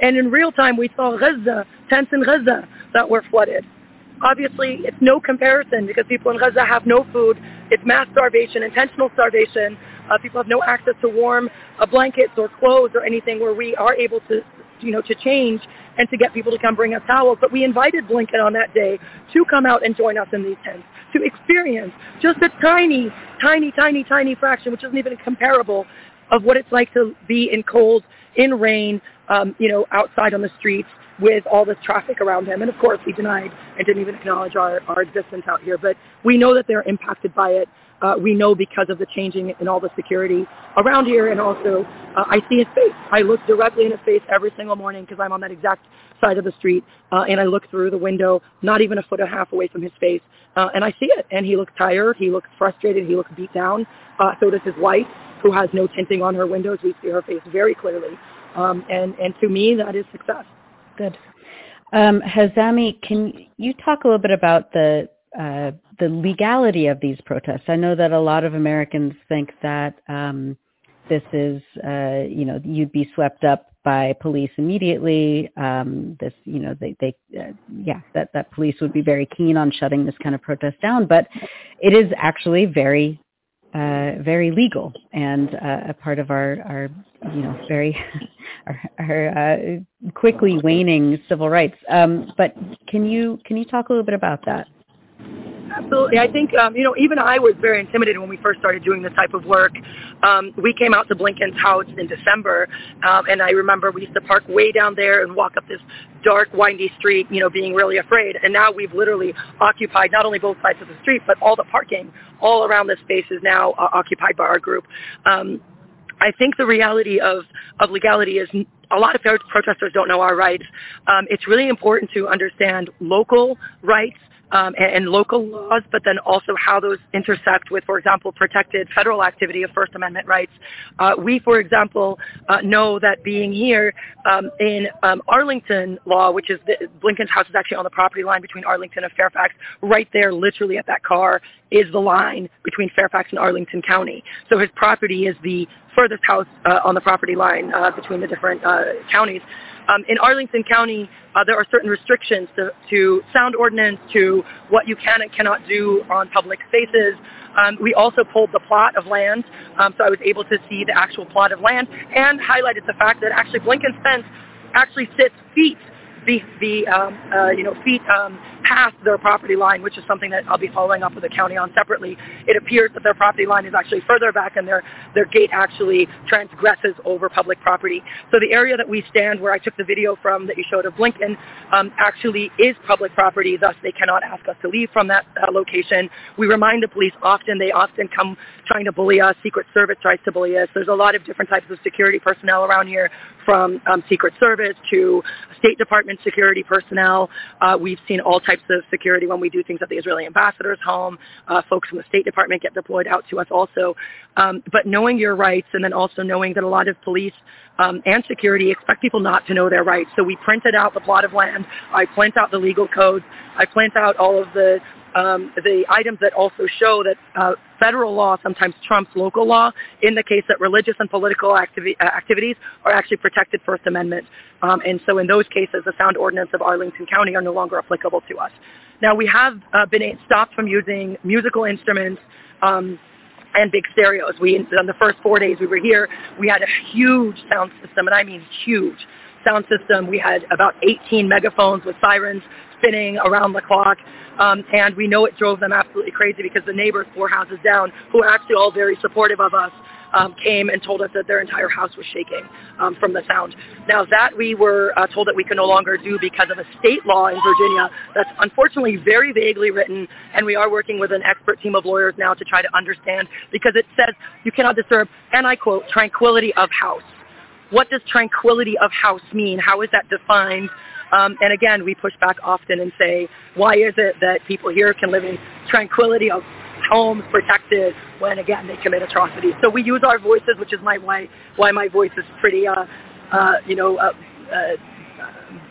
And in real time, we saw Gaza, tents in Gaza that were flooded. Obviously, it's no comparison because people in Gaza have no food. It's mass starvation, intentional starvation. Uh, people have no access to warm uh, blankets or clothes or anything where we are able to, you know, to change and to get people to come bring us towels. But we invited Blinken on that day to come out and join us in these tents, to experience just a tiny, tiny, tiny, tiny fraction, which isn't even comparable, of what it's like to be in cold, in rain, um, you know, outside on the streets with all this traffic around him. And of course, he denied and didn't even acknowledge our, our existence out here. But we know that they're impacted by it. Uh, we know because of the changing in all the security around here. And also, uh, I see his face. I look directly in his face every single morning because I'm on that exact side of the street. Uh, and I look through the window, not even a foot and a half away from his face. Uh, and I see it. And he looks tired. He looks frustrated. He looks beat down. Uh, so does his wife, who has no tinting on her windows. We see her face very clearly. Um, and, and to me, that is success. Good. Um, Hazami, can you talk a little bit about the uh, the legality of these protests? I know that a lot of Americans think that um, this is, uh, you know, you'd be swept up by police immediately. Um, this, you know, they, they uh, yeah, that that police would be very keen on shutting this kind of protest down, but it is actually very uh, very legal and uh, a part of our, our you know, very our, our uh, quickly waning civil rights. Um, but can you can you talk a little bit about that? Absolutely. I think, um, you know, even I was very intimidated when we first started doing this type of work. Um, we came out to Blinken's house in December, um, and I remember we used to park way down there and walk up this dark, windy street, you know, being really afraid. And now we've literally occupied not only both sides of the street, but all the parking all around this space is now uh, occupied by our group. Um, I think the reality of, of legality is a lot of protesters don't know our rights. Um, it's really important to understand local rights um, and, and, local laws, but then also how those intersect with, for example, protected federal activity of First Amendment rights. Uh, we, for example, uh, know that being here um, in um, Arlington law, which is the, Blinken's house is actually on the property line between Arlington and Fairfax, right there, literally at that car, is the line between Fairfax and Arlington County. So his property is the furthest house uh, on the property line uh, between the different uh, counties. Um, in Arlington County, uh, there are certain restrictions to, to, sound ordinance, to what you can and cannot do on public spaces. Um, we also pulled the plot of land, um, so I was able to see the actual plot of land and highlighted the fact that actually Blinken's fence actually sits feet the, the um, uh, you know, feet um, past their property line, which is something that I'll be following up with the county on separately. It appears that their property line is actually further back and their, their gate actually transgresses over public property. So the area that we stand where I took the video from that you showed of Blinken um, actually is public property, thus they cannot ask us to leave from that uh, location. We remind the police often, they often come trying to bully us, Secret Service tries to bully us. There's a lot of different types of security personnel around here from um, Secret Service to State Department security personnel. Uh, we've seen all types of security when we do things at the Israeli ambassador's home. Uh, folks from the State Department get deployed out to us also. Um, but knowing your rights and then also knowing that a lot of police um, and security expect people not to know their rights. So we printed out the plot of land. I print out the legal codes. I print out all of the um, the items that also show that uh, federal law sometimes trumps local law in the case that religious and political activi- uh, activities are actually protected First Amendment. Um, and so in those cases, the sound ordinance of Arlington County are no longer applicable to us. Now, we have uh, been stopped from using musical instruments um, and big stereos. We, on the first four days we were here, we had a huge sound system, and I mean huge sound system. We had about 18 megaphones with sirens spinning around the clock. Um, and we know it drove them absolutely crazy because the neighbors four houses down, who are actually all very supportive of us, um, came and told us that their entire house was shaking um, from the sound. Now that we were uh, told that we could no longer do because of a state law in Virginia that's unfortunately very vaguely written, and we are working with an expert team of lawyers now to try to understand because it says you cannot disturb, and I quote, tranquility of house. What does tranquility of house mean? How is that defined? Um, and again, we push back often and say, why is it that people here can live in tranquility of homes protected when again they commit atrocities? So we use our voices, which is my why why my voice is pretty, uh, uh, you know. Uh, uh,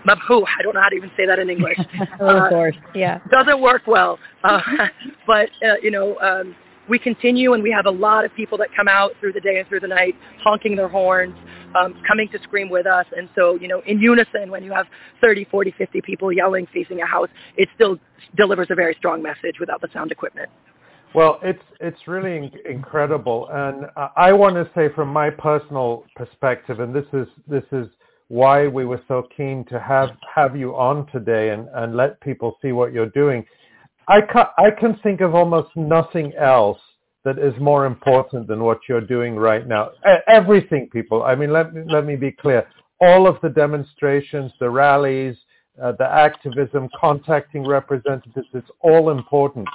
mabhu, I don't know how to even say that in English. of course, yeah. Doesn't work well. Uh, but, uh, you know, um, we continue and we have a lot of people that come out through the day and through the night honking their horns, um, coming to scream with us. And so, you know, in unison, when you have 30, 40, 50 people yelling facing a house, it still delivers a very strong message without the sound equipment. Well, it's it's really incredible, and I want to say from my personal perspective, and this is this is why we were so keen to have have you on today and and let people see what you're doing. I can, I can think of almost nothing else that is more important than what you're doing right now. Everything, people. I mean, let me, let me be clear. All of the demonstrations, the rallies, uh, the activism, contacting representatives, it's all important.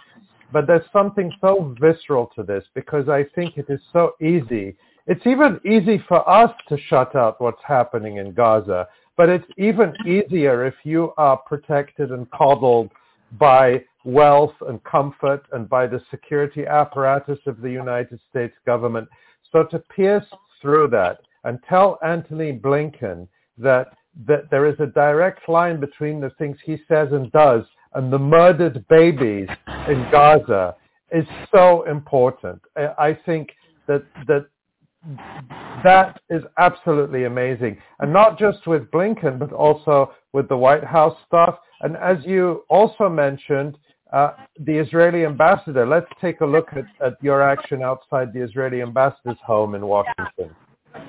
But there's something so visceral to this because I think it is so easy. It's even easy for us to shut out what's happening in Gaza, but it's even easier if you are protected and coddled by wealth and comfort and by the security apparatus of the United States government. So to pierce through that and tell Antony Blinken that, that there is a direct line between the things he says and does and the murdered babies in Gaza is so important. I think that, that that is absolutely amazing. And not just with Blinken, but also with the White House staff. And as you also mentioned, uh, the Israeli ambassador. Let's take a look at, at your action outside the Israeli ambassador's home in Washington. This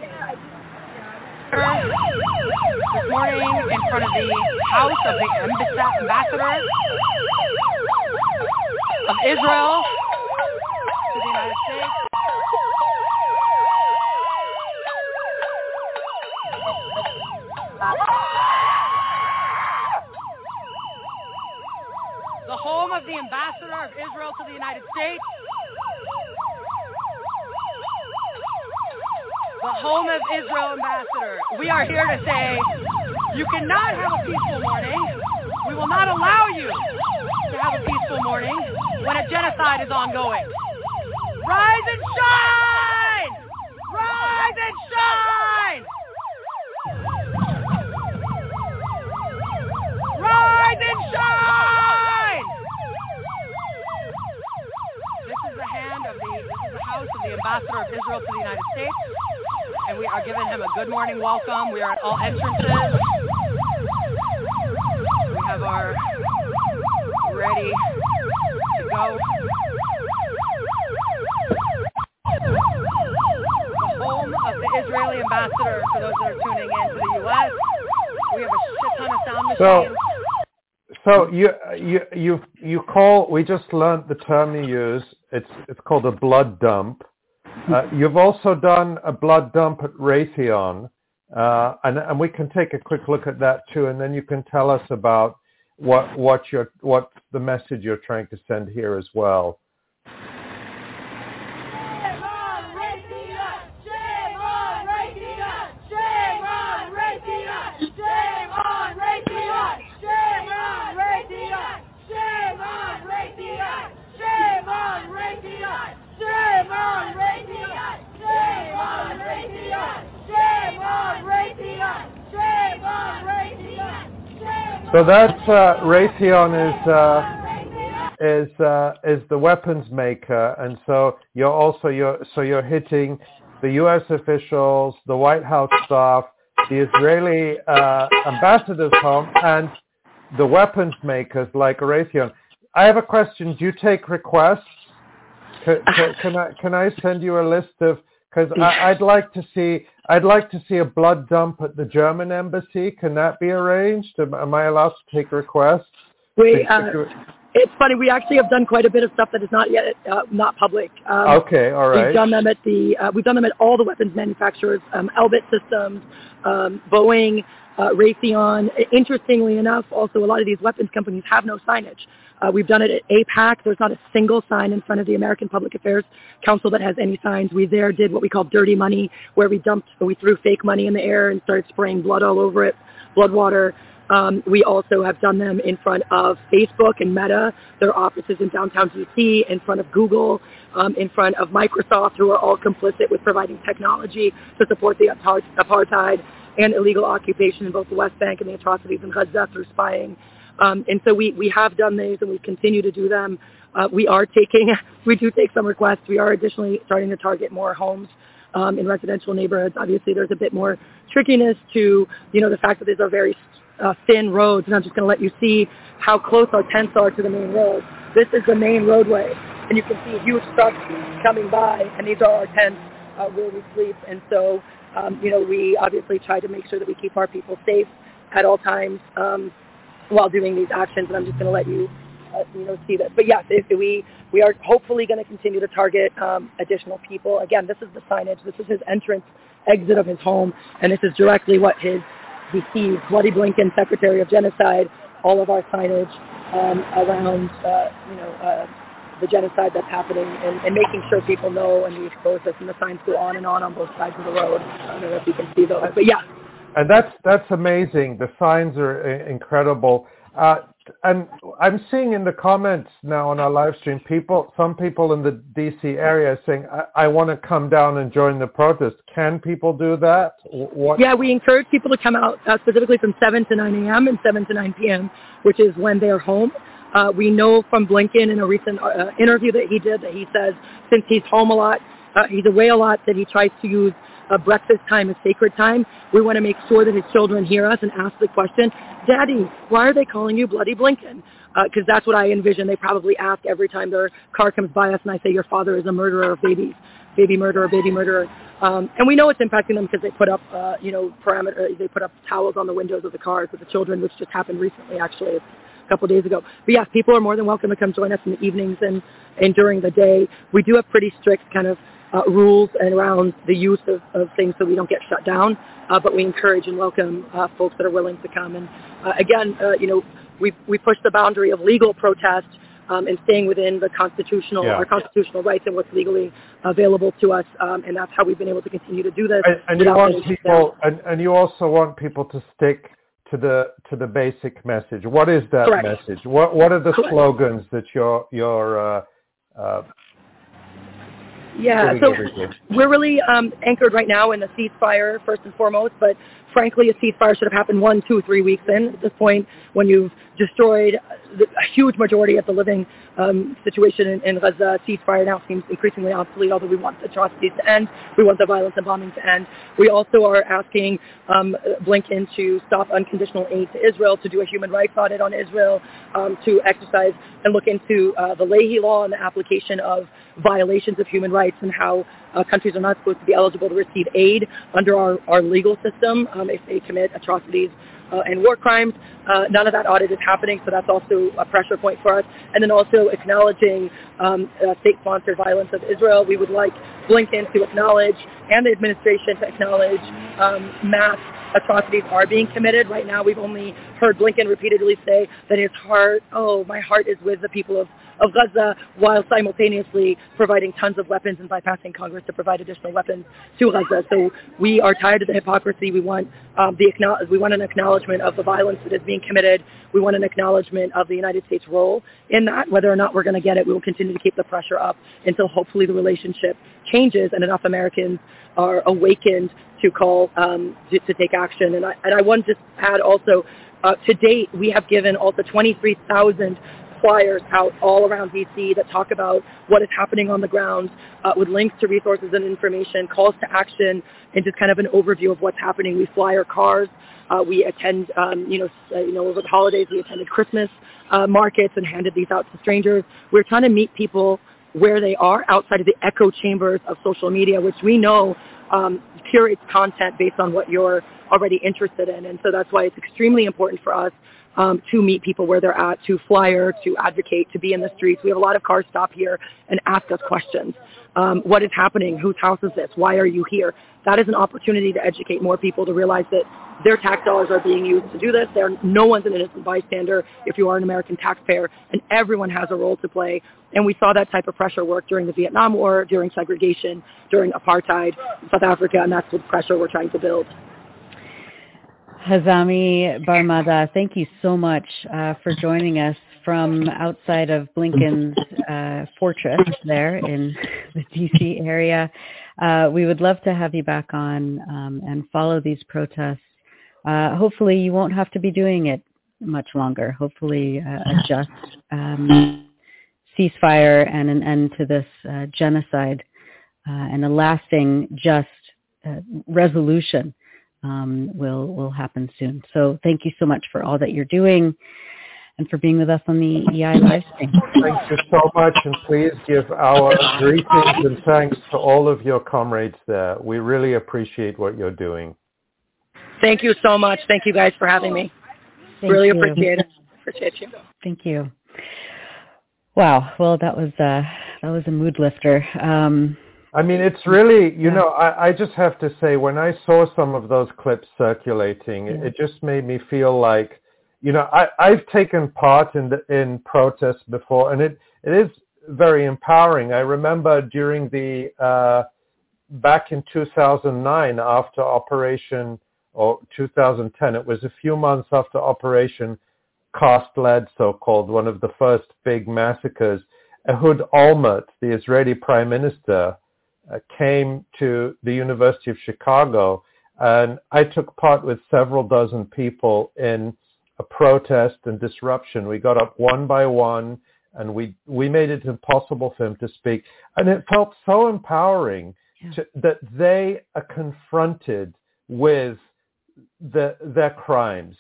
morning in front of the house of the ambassador of Israel to the United States. Of the ambassador of Israel to the United States, the home of Israel ambassador. We are here to say you cannot have a peaceful morning. We will not allow you to have a peaceful morning when a genocide is ongoing. Rise and shine! Rise and shine! Rise and shine! house of the ambassador of Israel to the United States. And we are giving him a good morning welcome. We are at all entrances. We have our ready to go. The home of the Israeli ambassador, for those that are tuning in to the U.S. We have a shit ton of sound machines. So- so you you you you call. We just learned the term you use. It's it's called a blood dump. Uh, you've also done a blood dump at Raytheon, uh, and and we can take a quick look at that too, and then you can tell us about what what your what the message you're trying to send here as well. So that uh, Raytheon is uh, is uh, is the weapons maker, and so you're also you're so you're hitting the U.S. officials, the White House staff, the Israeli uh, ambassador's home, and the weapons makers like Raytheon. I have a question. Do you take requests? Can, can, can I can I send you a list of because I'd like to see I'd like to see a blood dump at the German embassy. Can that be arranged? Am, am I allowed to take requests? We, uh, it's funny. We actually have done quite a bit of stuff that is not yet uh, not public. Um, okay, all right. We've done them at the uh, we've done them at all the weapons manufacturers, um, Elbit Systems, um, Boeing, uh, Raytheon. Interestingly enough, also a lot of these weapons companies have no signage. Uh, we've done it at AIPAC. There's not a single sign in front of the American Public Affairs Council that has any signs. We there did what we call dirty money, where we dumped, we threw fake money in the air and started spraying blood all over it, blood water. Um, we also have done them in front of Facebook and Meta, their offices in downtown DC, in front of Google, um, in front of Microsoft, who are all complicit with providing technology to support the apartheid and illegal occupation in both the West Bank and the atrocities in Gaza through spying um, and so we, we have done these and we continue to do them. Uh, we are taking, we do take some requests. We are additionally starting to target more homes um, in residential neighborhoods. Obviously, there's a bit more trickiness to, you know, the fact that these are very uh, thin roads. And I'm just going to let you see how close our tents are to the main road. This is the main roadway. And you can see huge trucks coming by. And these are our tents uh, where we sleep. And so, um, you know, we obviously try to make sure that we keep our people safe at all times. Um, while doing these actions, and I'm just going to let you, uh, you know, see that. But yes, if we we are hopefully going to continue to target um, additional people. Again, this is the signage. This is his entrance, exit of his home, and this is directly what his he sees. Bloody Blinken, Secretary of Genocide. All of our signage um, around, uh, you know. Uh, the genocide that's happening and, and, making sure people know and expose this and the signs go on and on on both sides of the road. I don't know if you can see those. But yeah, and that's that's amazing. The signs are incredible. Uh, and I'm seeing in the comments now on our live stream, people, some people in the DC area saying, I, I want to come down and join the protest. Can people do that? What? Yeah, we encourage people to come out uh, specifically from 7 to 9 a.m. and 7 to 9 p.m., which is when they're home. Uh, we know from Blinken in a recent uh, interview that he did that he says since he's home a lot, uh, he's away a lot, that he tries to use uh, breakfast time is sacred time. We want to make sure that his children hear us and ask the question, Daddy, why are they calling you Bloody Blinken? Because uh, that's what I envision. They probably ask every time their car comes by us and I say, your father is a murderer of babies, baby murderer, baby murderer. Um, and we know it's impacting them because they put up, uh, you know, parameter, they put up towels on the windows of the cars with the children, which just happened recently, actually. A couple days ago. But yes, people are more than welcome to come join us in the evenings and, and during the day. We do have pretty strict kind of uh, rules around the use of, of things so we don't get shut down. Uh, but we encourage and welcome uh, folks that are willing to come. And uh, again, uh, you know, we we push the boundary of legal protest um, and staying within the constitutional yeah. our constitutional rights and what's legally available to us. Um, and that's how we've been able to continue to do this. And, and you want people, and, and you also want people to stick to the to the basic message. What is that Correct. message? What what are the Correct. slogans that you're you're uh, uh, yeah, so we're really um, anchored right now in the ceasefire first and foremost, but frankly, a ceasefire should have happened one, two, three weeks in. At this point, when you've destroyed a huge majority of the living um, situation in, in Gaza, ceasefire now seems increasingly obsolete, although we want the atrocities to end. We want the violence and bombing to end. We also are asking um, Blinken to stop unconditional aid to Israel, to do a human rights audit on Israel, um, to exercise and look into uh, the Leahy law and the application of violations of human rights and how uh, countries are not supposed to be eligible to receive aid under our, our legal system um, if they commit atrocities uh, and war crimes. Uh, none of that audit is happening, so that's also a pressure point for us. And then also acknowledging um, uh, state-sponsored violence of Israel. We would like Blinken to acknowledge and the administration to acknowledge um, mass atrocities are being committed. Right now, we've only heard Blinken repeatedly say that his heart, oh, my heart is with the people of, of Gaza, while simultaneously providing tons of weapons and bypassing Congress to provide additional weapons to Gaza. So we are tired of the hypocrisy. We want um, the we want an acknowledgement of the violence that is being committed. We want an acknowledgement of the United States' role in that. Whether or not we're going to get it, we will continue to keep the pressure up until hopefully the relationship changes and enough Americans are awakened to call um, to, to, take action. And I, and I want to add also, uh, to date, we have given also 23,000 flyers out all around DC that talk about what is happening on the ground uh, with links to resources and information, calls to action, and just kind of an overview of what's happening. We fly our cars. Uh, we attend, um, you know, uh, you know, over the holidays we attended Christmas uh, markets and handed these out to strangers. We're trying to meet people where they are outside of the echo chambers of social media, which we know um, curates content based on what you're already interested in. And so that's why it's extremely important for us um, to meet people where they're at, to flyer, to advocate, to be in the streets. We have a lot of cars stop here and ask us questions. Um, what is happening? Whose house is this? Why are you here? That is an opportunity to educate more people to realize that their tax dollars are being used to do this. There, no one's an innocent bystander if you are an American taxpayer, and everyone has a role to play. And we saw that type of pressure work during the Vietnam War, during segregation, during apartheid in South Africa, and that's the pressure we're trying to build. Hazami Barmada, thank you so much uh, for joining us from outside of Blinken's uh, fortress there in the DC area. Uh, we would love to have you back on um, and follow these protests. Uh, hopefully, you won't have to be doing it much longer. Hopefully, uh, a just um, ceasefire and an end to this uh, genocide and a lasting, just resolution um, will will happen soon. So thank you so much for all that you're doing and for being with us on the EI live stream. Thank you so much, and please give our greetings and thanks to all of your comrades there. We really appreciate what you're doing. Thank you so much. Thank you guys for having me. Thank really you. appreciate it. Appreciate you. Thank you. Wow. Well, that was uh, that was a mood lifter. Um, I mean, it's really, you know, I, I just have to say, when I saw some of those clips circulating, it, it just made me feel like, you know, I, I've taken part in the, in protests before, and it, it is very empowering. I remember during the uh, back in 2009, after Operation or 2010, it was a few months after Operation Cast Lead, so-called, one of the first big massacres. Ehud Olmert, the Israeli prime minister, came to the University of Chicago, and I took part with several dozen people in a protest and disruption. We got up one by one, and we we made it impossible for him to speak, and it felt so empowering Yeah. to, that they are confronted with the, their crimes.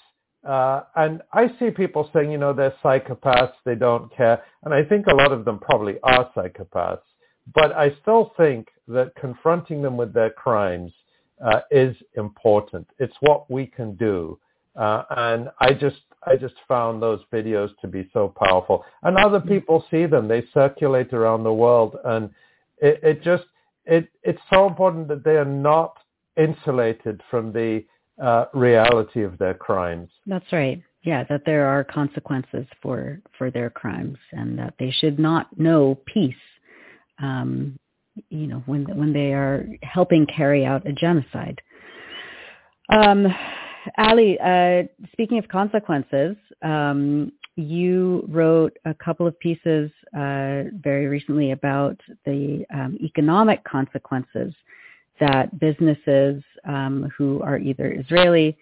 Uh, and I see people saying, you know, they're psychopaths, they don't care. And I think a lot of them probably are psychopaths. But I still think that confronting them with their crimes uh, is important. It's what we can do. Uh, and I just, I just found those videos to be so powerful. And other people see them. They circulate around the world. And it, it just, it, it's so important that they are not insulated from the uh, reality of their crimes. That's right. Yeah, that there are consequences for for their crimes, and that they should not know peace. Um, you know, when when they are helping carry out a genocide. Um, Ali, uh, speaking of consequences, um, you wrote a couple of pieces uh, very recently about the um, economic consequences that businesses um, who are either Israeli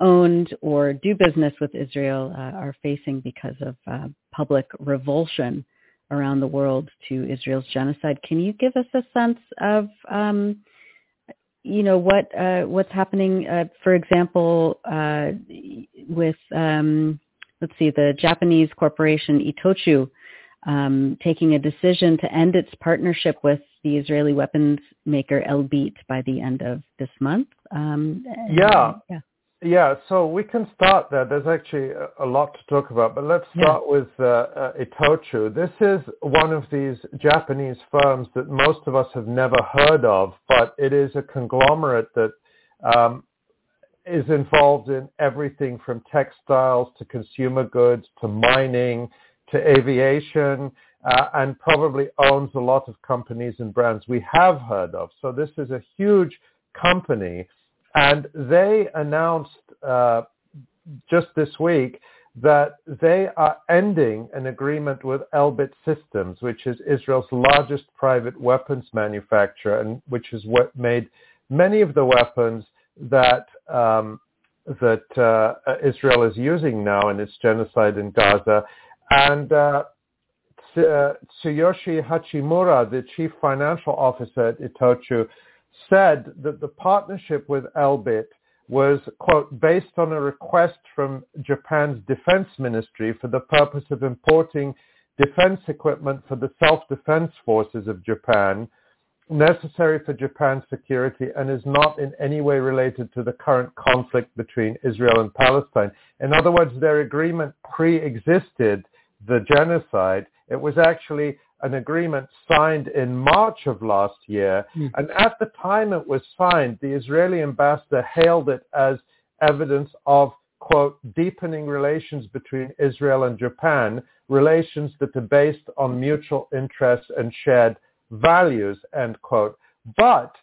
owned or do business with Israel uh, are facing because of uh, public revulsion around the world to Israel's genocide. Can you give us a sense of, um, you know, what uh, what's happening, uh, for example, uh, with um, let's see, the Japanese corporation Itochu um, taking a decision to end its partnership with the Israeli weapons maker Elbit by the end of this month. Um, Yeah. yeah. Yeah, so we can start there. There's actually a, lot to talk about, but let's Yeah. start with uh, uh, Itochu. This is one of these Japanese firms that most of us have never heard of, but it is a conglomerate that um, is involved in everything from textiles to consumer goods to mining to aviation uh, and probably owns a lot of companies and brands we have heard of. So this is a huge company. And they announced uh, just this week that they are ending an agreement with Elbit Systems, which is Israel's largest private weapons manufacturer and which has made many of the weapons that um, that uh, Israel is using now in its genocide in Gaza. And uh, Tsuyoshi Hachimura, the chief financial officer at Itochu, said that the partnership with Elbit was, quote, based on a request from Japan's defense ministry for the purpose of importing defense equipment for the self-defense forces of Japan necessary for Japan's security and is not in any way related to the current conflict between Israel and Palestine. In other words, their agreement pre-existed the genocide. It was actually an agreement signed in March of last year. Mm. And at the time it was signed, the Israeli ambassador hailed it as evidence of, quote, deepening relations between Israel and Japan, relations that are based on mutual interests and shared values, end quote. But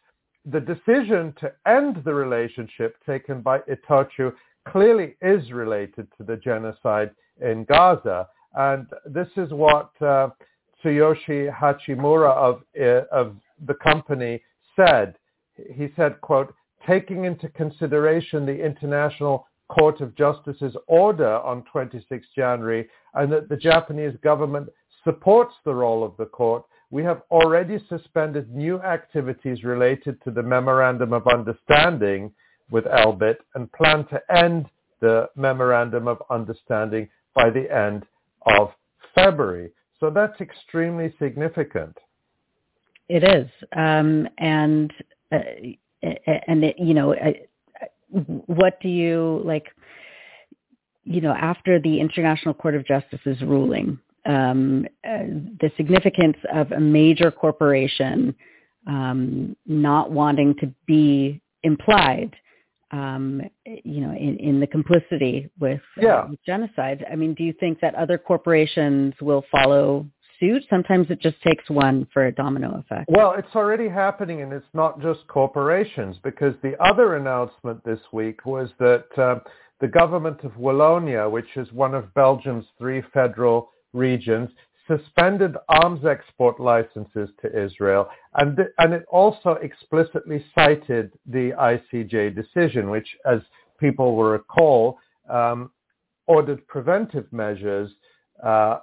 the decision to end the relationship taken by Itochu clearly is related to the genocide in Gaza. And this is what uh, Tsuyoshi Hachimura of, uh, of the company said. He said, quote, taking into consideration the International Court of Justice's order on 26 January and that the Japanese government supports the role of the court, we have already suspended new activities related to the Memorandum of Understanding with Elbit and plan to end the Memorandum of Understanding by the end of February. So that's extremely significant. It is, um, and uh, and it, you know, uh, what do you like? You know, after the International Court of Justice's ruling, um, uh, the significance of a major corporation um, not wanting to be implied, um, you know, in, in the complicity with, yeah. uh, with genocide. I mean, do you think that other corporations will follow suit? Sometimes it just takes one for a domino effect. Well, it's already happening, and it's not just corporations, because the other announcement this week was that uh, the government of Wallonia, which is one of Belgium's three federal regions suspended arms export licenses to Israel, and, th- and it also explicitly cited the ICJ decision, which, as people will recall, um, ordered preventive measures uh,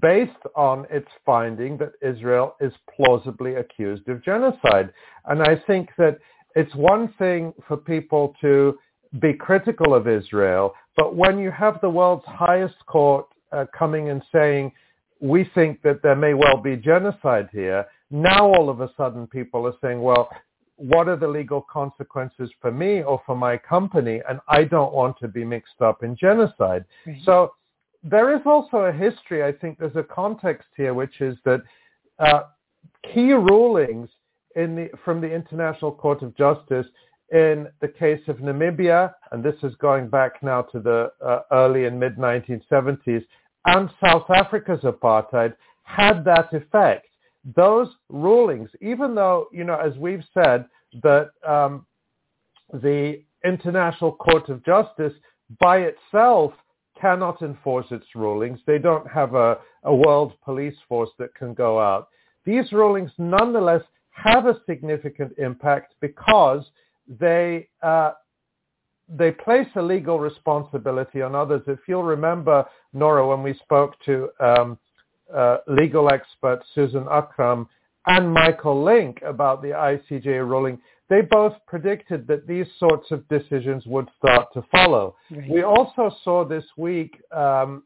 based on its finding that Israel is plausibly accused of genocide. And I think that it's one thing for people to be critical of Israel, but when you have the world's highest court uh, coming and saying, we think that there may well be genocide here. Now all of a sudden people are saying, well, what are the legal consequences for me or for my company? And I don't want to be mixed up in genocide. Right. So there is also a history. I think there's a context here, which is that uh, key rulings in the, from the International Court of Justice in the case of Namibia, and this is going back now to the uh, early and mid 1970s, and South Africa's apartheid had that effect. Those rulings, even though, you know, as we've said, that um, the International Court of Justice by itself cannot enforce its rulings. They don't have a, a world police force that can go out. These rulings nonetheless have a significant impact because they uh, they place a legal responsibility on others. If you'll remember, Nora, when we spoke to um, uh, legal expert Susan Akram and Michael Lynk about the ICJ ruling, they both predicted that these sorts of decisions would start to follow. Right. We also saw this week um,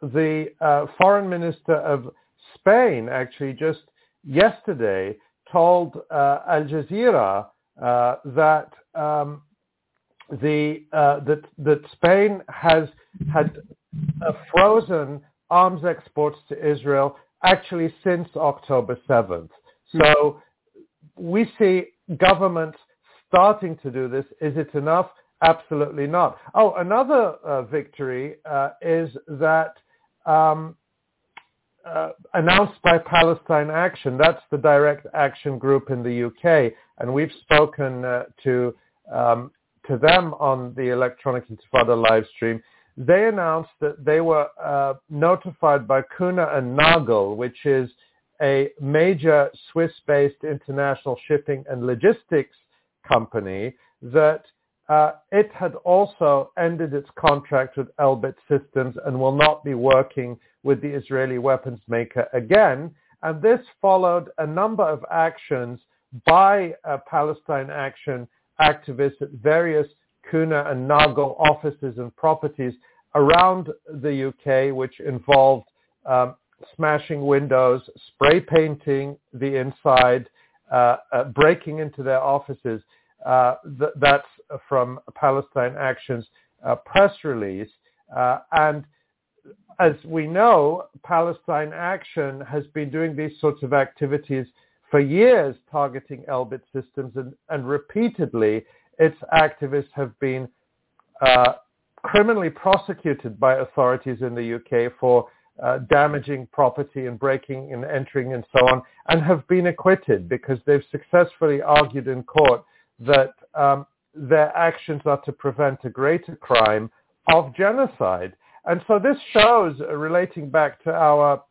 the uh, foreign minister of Spain actually just yesterday told uh, Al Jazeera uh, that um, the uh, that that Spain has had uh, frozen arms exports to Israel actually since October 7th. So we see governments starting to do this. Is it enough? Absolutely not. Oh, another uh, victory uh, is that um, uh, announced by Palestine Action. That's the direct action group in the UK, and we've spoken uh, to um, to them on the Electronic Intifada live stream, they announced that they were uh, notified by Kuehne and Nagel, which is a major Swiss-based international shipping and logistics company, that uh, it had also ended its contract with Elbit Systems and will not be working with the Israeli weapons maker again. And this followed a number of actions by uh, Palestine Action activists at various Kuehne and Nagel offices and properties around the UK, which involved um, smashing windows, spray painting the inside, uh, uh, breaking into their offices. Uh, th- that's from Palestine Action's uh, press release. Uh, and as we know, Palestine Action has been doing these sorts of activities for years, targeting Elbit systems, and, and repeatedly its activists have been uh, criminally prosecuted by authorities in the UK for uh, damaging property and breaking and entering and so on, and have been acquitted because they've successfully argued in court that um, their actions are to prevent a greater crime of genocide. And so this shows, uh, relating back to our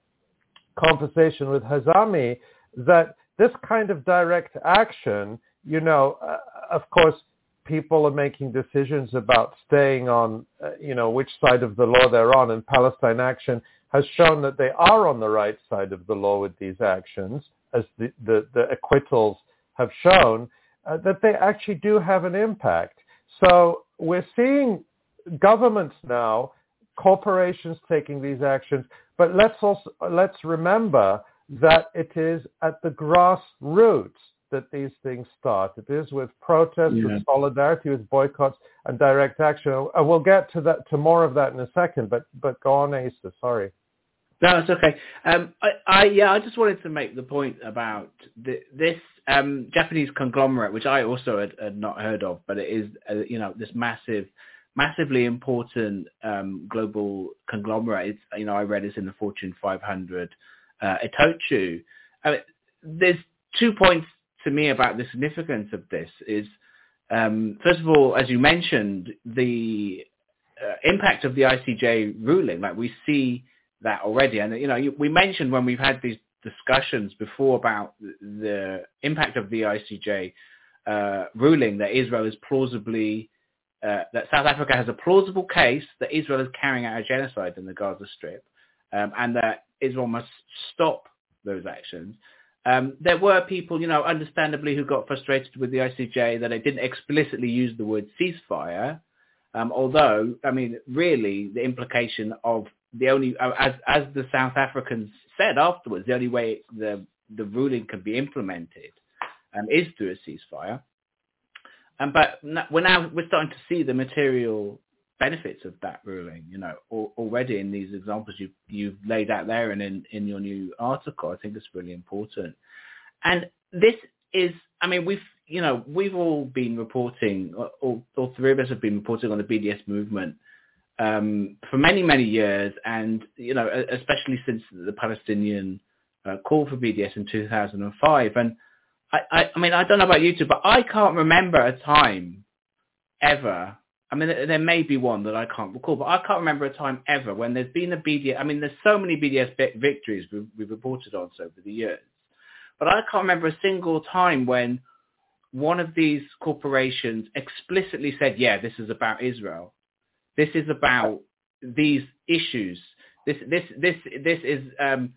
conversation with Hazami, that this kind of direct action, you know, uh, of course, people are making decisions about staying on, uh, you know, which side of the law they're on, and Palestine Action has shown that they are on the right side of the law with these actions, as the, the, the acquittals have shown, uh, that they actually do have an impact. So we're seeing governments now, corporations taking these actions, but let's also let's remember that it is at the grassroots that these things start. It is with protests, yeah. with solidarity, with boycotts, and direct action. And we'll get to that to more of that in a second. But but go on, Asa. Sorry. No, it's okay. Um, I, I, yeah, I just wanted to make the point about the, this um, Japanese conglomerate, which I also had, had, not heard of, but it is, uh, you know, this massive, massively important um, global conglomerate. It's, you know, I read it's in the Fortune 500. Uh, Itochu. I mean, there's two points to me about the significance of this. Is um, first of all, as you mentioned, the uh, impact of the ICJ ruling. Like we see that already. And you know, we mentioned when we've had these discussions before about the impact of the ICJ uh, ruling that Israel is plausibly uh, that South Africa has a plausible case that Israel is carrying out a genocide in the Gaza Strip, um, and that Israel must stop those actions. Um, there were people, you know, understandably, who got frustrated with the ICJ that it didn't explicitly use the word ceasefire, um, although, I mean, really, the implication of the only, uh, as as the South Africans said afterwards, the only way the the ruling can be implemented um, is through a ceasefire. Um, but we're now we're starting to see the material benefits of that ruling. You know, already in these examples you you've laid out there and in in your new article, I think it's really important. And this is, I mean, we've you know we've all been reporting, all, all three of us have been reporting on the BDS movement um, for many, many years, and you know, especially since the Palestinian uh, call for BDS in 2005. And I, I, I mean, I don't know about you two, but I can't remember a time ever. I mean, there may be one that I can't recall, but I can't remember a time ever when there's been a BDS. I mean, there's so many BDS victories we've, we've reported on over the years, but I can't remember a single time when one of these corporations explicitly said, "Yeah, this is about Israel." This is about these issues. This this this this is um,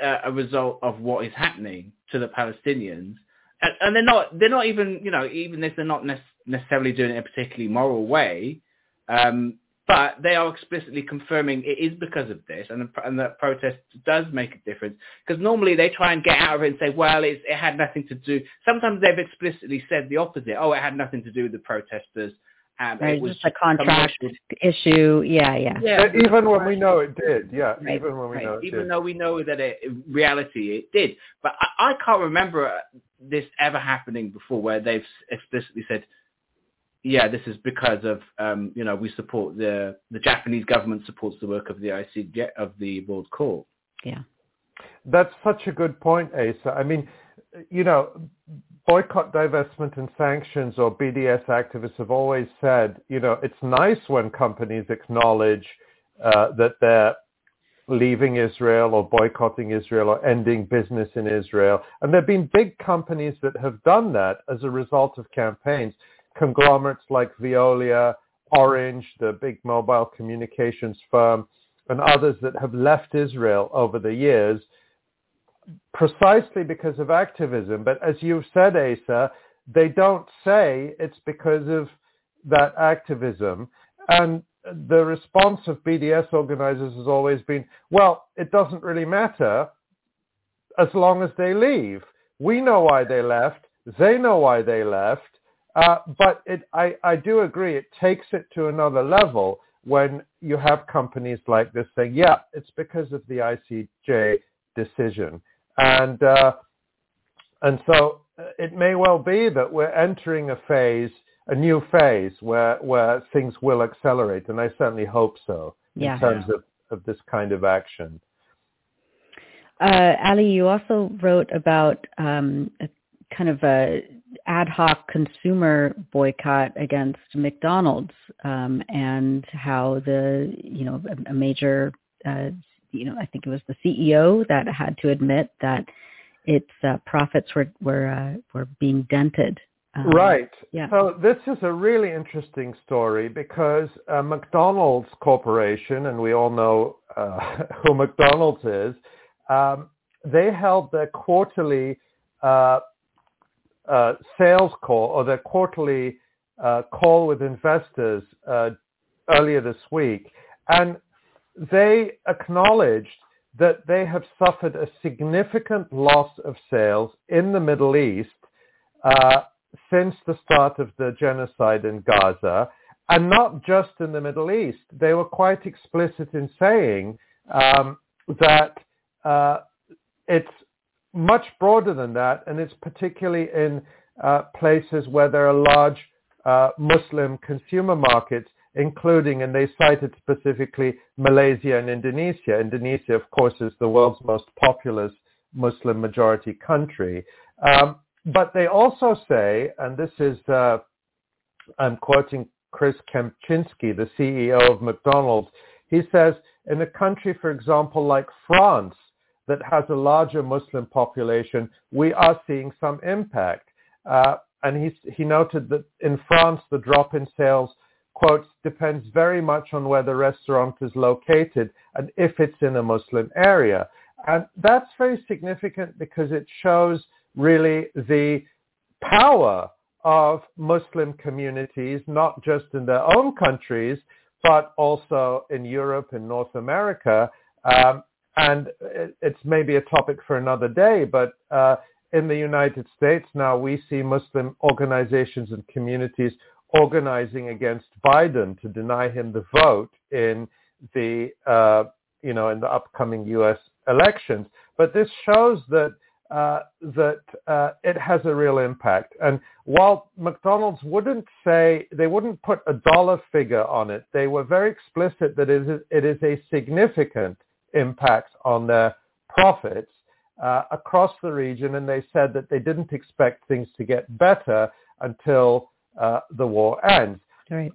a result of what is happening to the Palestinians, and, and they're not they're not even you know even if they're not necessarily doing it in a particularly moral way. Um, but they are explicitly confirming it is because of this, and, the, and that protest does make a difference. Because normally they try and get out of it and say, well, it had nothing to do. Sometimes they've explicitly said the opposite. Oh, it had nothing to do with the protesters. Um, right, it was just a contract issue. Yeah, yeah. yeah even when we know it did, yeah. Right. Even when we right. know it Even did. though we know that it, in reality it did. But I, I can't remember this ever happening before where they've explicitly said, yeah, this is because of, um, you know, we support the, the Japanese government supports the work of the ICJ, of the World Court. Yeah. That's such a good point, Asa. I mean, you know, boycott, divestment, and sanctions, or BDS activists have always said, you know, it's nice when companies acknowledge uh, that they're leaving Israel or boycotting Israel or ending business in Israel. And there have been big companies that have done that as a result of campaigns. Conglomerates like Veolia, Orange, the big mobile communications firm, and others that have left Israel over the years precisely because of activism. But as you've said, Asa, they don't say it's because of that activism. And the response of BDS organizers has always been, well, it doesn't really matter as long as they leave. We know why they left. They know why they left. Uh, but it, I, I do agree, it takes it to another level when you have companies like this saying, yeah, it's because of the ICJ decision. And, uh, and so uh, it may well be that we're entering a phase, a new phase where, where things will accelerate. And I certainly hope so Yeah. in terms of, of this kind of action. Uh, Ali, you also wrote about um, a kind of a ad hoc consumer boycott against McDonald's um, and how the you know a, a major uh, you know I think it was the CEO that had to admit that its uh, profits were were uh, were being dented. Um, Right. Yeah. So this is a really interesting story because uh, McDonald's Corporation, and we all know uh, who McDonald's is, um, they held their quarterly uh, sales call or their quarterly uh, call with investors uh, earlier this week, and they acknowledged that they have suffered a significant loss of sales in the Middle East uh, since the start of the genocide in Gaza, and not just in the Middle East. They were quite explicit in saying um, that uh, it's much broader than that, and it's particularly in uh, places where there are large uh, Muslim consumer markets, including, and they cited specifically Malaysia and Indonesia. Indonesia, of course, is the world's most populous Muslim majority country. Um, but they also say, and this is, uh, I'm quoting Chris Kempczinski, the CEO of McDonald's, he says, in a country, for example, like France, that has a larger Muslim population, we are seeing some impact. Uh, and he, he noted that in France, the drop in sales, quote, depends very much on where the restaurant is located and if it's in a Muslim area. And that's very significant because it shows really the power of Muslim communities, not just in their own countries, but also in Europe and North America. Um, and it, it's maybe a topic for another day, but uh, in the United States now we see Muslim organizations and communities organizing against Biden to deny him the vote in the uh, you know in the upcoming U.S. elections. But this shows that uh, that uh, it has a real impact. And while McDonald's wouldn't say they wouldn't put a dollar figure on it, they were very explicit that it is, it is a significant impact on their profits uh, across the region, and they said that they didn't expect things to get better until uh, the war ends. Right.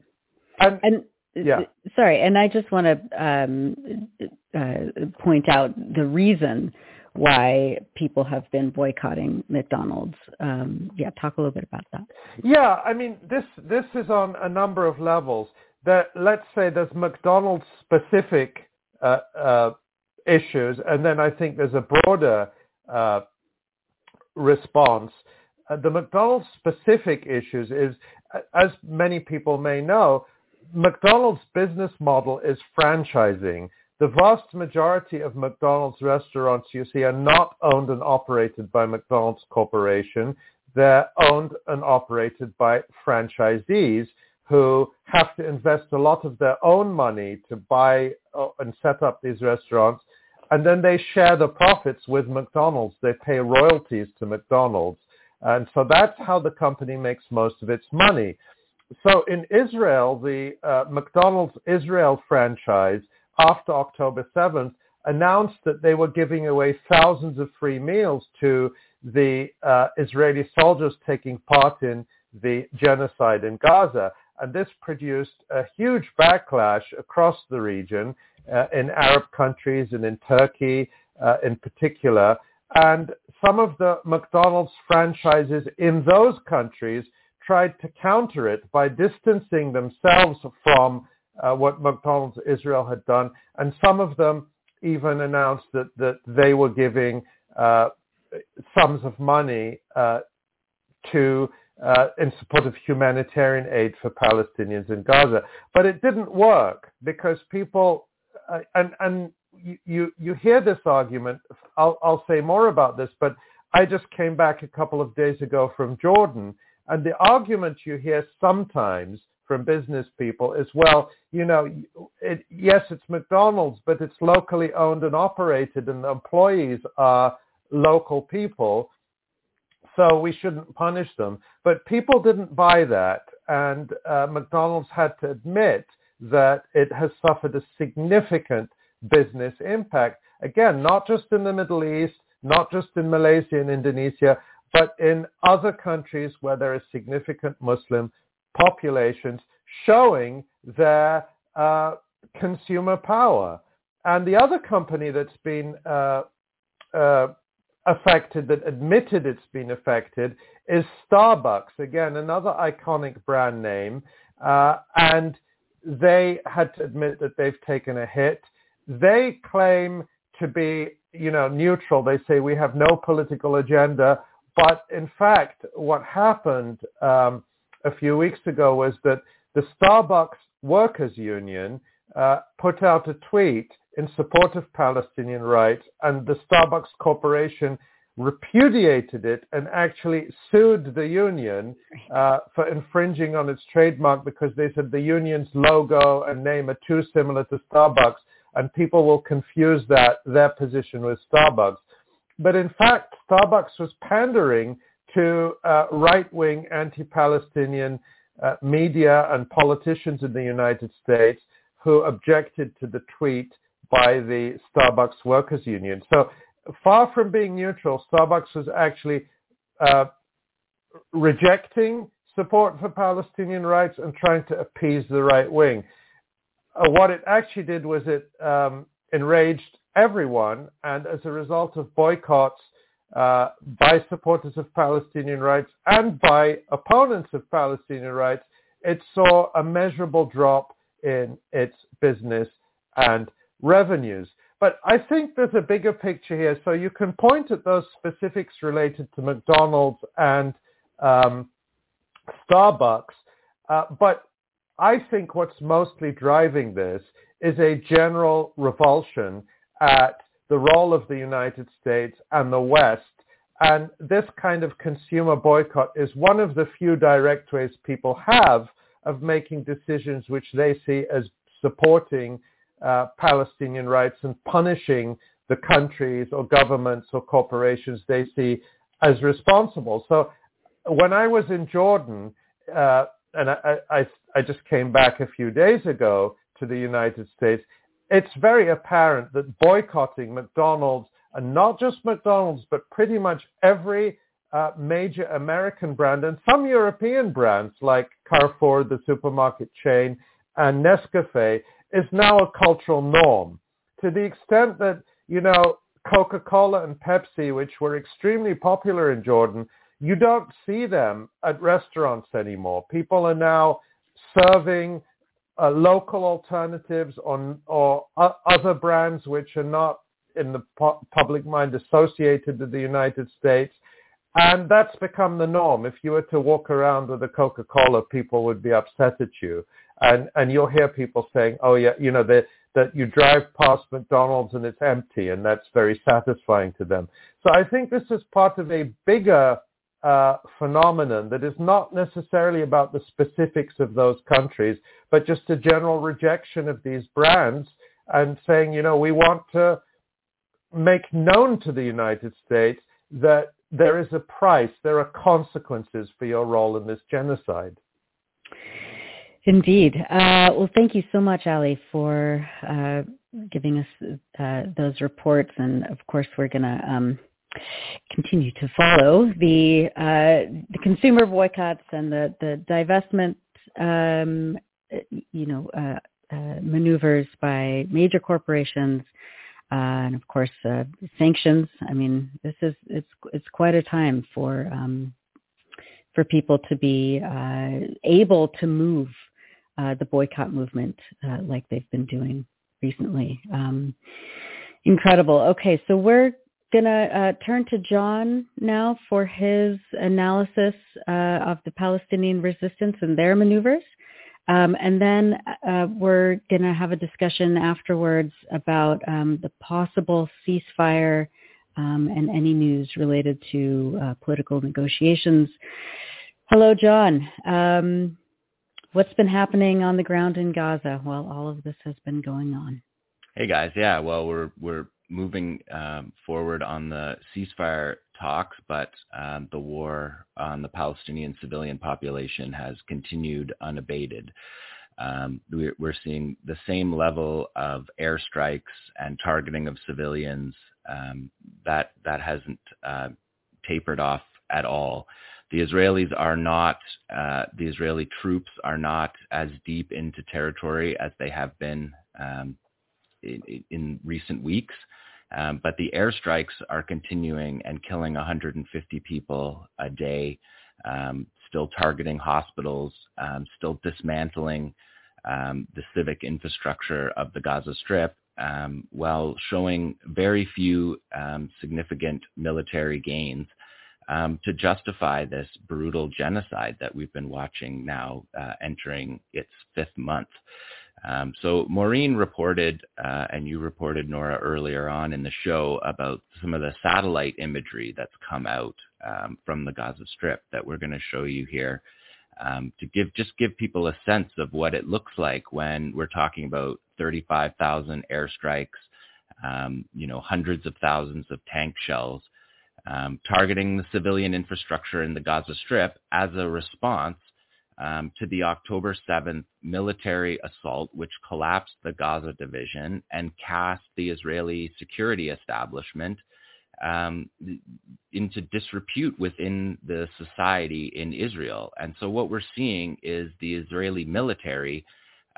And, And Yeah. sorry, and I just want to um, uh, point out the reason why people have been boycotting McDonald's. Um, yeah, talk a little bit about that. Yeah, I mean, this this is on a number of levels. That let's say there's McDonald's specific uh, uh, issues, and then I think there's a broader uh, response. Uh, the McDonald's specific issues is, as many people may know, McDonald's business model is franchising. The vast majority of McDonald's restaurants you see are not owned and operated by McDonald's Corporation. They're owned and operated by franchisees who have to invest a lot of their own money to buy uh, and set up these restaurants. And then they share the profits with McDonald's. They pay royalties to McDonald's. And so that's how the company makes most of its money. So in Israel, the uh, McDonald's Israel franchise after October 7th announced that they were giving away thousands of free meals to the uh, Israeli soldiers taking part in the genocide in Gaza. And this produced a huge backlash across the region uh, in Arab countries and in Turkey uh, in particular. And some of the McDonald's franchises in those countries tried to counter it by distancing themselves from uh, what McDonald's Israel had done, and some of them even announced that, that they were giving uh, sums of money uh, to uh, in support of humanitarian aid for Palestinians in Gaza. But it didn't work because people, uh, and, and you, you hear this argument. I'll, I'll say more about this, but I just came back a couple of days ago from Jordan, and the argument you hear sometimes from business people is, well, you know, it, yes, it's McDonald's, but it's locally owned and operated, and the employees are local people, so we shouldn't punish them. But people didn't buy that, and uh, McDonald's had to admit that it has suffered a significant business impact. Again, not just in the Middle East, not just in Malaysia and Indonesia, but in other countries where there are significant Muslim populations showing their uh, consumer power. And the other company that's been uh, uh, affected, that admitted it's been affected, is Starbucks. Again, another iconic brand name. Uh, and they had to admit that they've taken a hit. They claim to be, you know, neutral. They say we have no political agenda. But in fact, what happened um, a few weeks ago was that the Starbucks Workers Union uh, put out a tweet in support of Palestinian rights, and the Starbucks Corporation repudiated it and actually sued the union uh, for infringing on its trademark because they said the union's logo and name are too similar to Starbucks and people will confuse that their position with Starbucks. But in fact, Starbucks was pandering to uh, right-wing anti-Palestinian uh, media and politicians in the United States who objected to the tweet by the Starbucks Workers Union. So far from being neutral, Starbucks was actually uh, rejecting support for Palestinian rights and trying to appease the right wing. Uh, what it actually did was it um, enraged everyone, and as a result of boycotts uh, by supporters of Palestinian rights and by opponents of Palestinian rights, it saw a measurable drop in its business and revenues. But I think there's a bigger picture here. So you can point at those specifics related to McDonald's and um, Starbucks. Uh, but I think what's mostly driving this is a general revulsion at the role of the United States and the West. And this kind of consumer boycott is one of the few direct ways people have of making decisions which they see as supporting uh, Palestinian rights and punishing the countries or governments or corporations they see as responsible. So when I was in Jordan, uh, and I, I, I just came back a few days ago to the United States, it's very apparent that boycotting McDonald's, and not just McDonald's, but pretty much every uh, major American brand and some European brands like Carrefour, the supermarket chain, and Nescafe is now a cultural norm to the extent that, you know, Coca-Cola and Pepsi, which were extremely popular in Jordan, you don't see them at restaurants anymore. People are now serving uh, local alternatives on, or uh, other brands which are not in the pu- public mind associated with the United States. And that's become the norm. If you were to walk around with a Coca-Cola, people would be upset at you and and you'll hear people saying, "Oh yeah, you know that you drive past McDonald's and it's empty, and that's very satisfying to them." So I think this is part of a bigger uh, phenomenon that is not necessarily about the specifics of those countries, but just a general rejection of these brands and saying, you know, we want to make known to the United States that there is a price, there are consequences for your role in this genocide. Indeed. Uh, well, thank you so much, Ali, for uh, giving us uh, those reports. And of course, we're going to um, continue to follow the, uh, the consumer boycotts and the, the divestment, um, you know, uh, uh, maneuvers by major corporations. And of course, sanctions. I mean, this is it's it's quite a time for um, for people to be uh, able to move uh, the boycott movement uh, like they've been doing recently. Um, incredible. Okay, so we're to uh, turn to Jon now for his analysis uh, of the Palestinian resistance and their maneuvers. Um, and then uh, we're going to have a discussion afterwards about um, the possible ceasefire um, and any news related to uh, political negotiations. Hello, Jon. Um, what's been happening on the ground in Gaza while all of this has been going on? Hey guys, yeah, well we're we're moving um, forward on the ceasefire talks, but um, the war on the Palestinian civilian population has continued unabated. Um, we're, we're, seeing the same level of airstrikes and targeting of civilians um, that that hasn't uh, tapered off at all. The Israelis are not, uh, the Israeli troops are not as deep into territory as they have been um, in, in, recent weeks. Um, but the airstrikes are continuing and killing 150 people a day, um, still targeting hospitals, um, still dismantling um, the civic infrastructure of the Gaza Strip, um, while showing very few um, significant military gains to justify this brutal genocide that we've been watching now uh, entering its fifth month. Um, so Maureen reported, uh, and you reported, Nora, earlier on in the show about some of the satellite imagery that's come out um, from the Gaza Strip that we're going to show you here um, to give just give people a sense of what it looks like when we're talking about 35,000 airstrikes, um, you know, hundreds of thousands of tank shells, um, targeting the civilian infrastructure in the Gaza Strip as a response um, to the October 7th military assault, which collapsed the Gaza division and cast the Israeli security establishment um, into disrepute within the society in Israel. And so what we're seeing is the Israeli military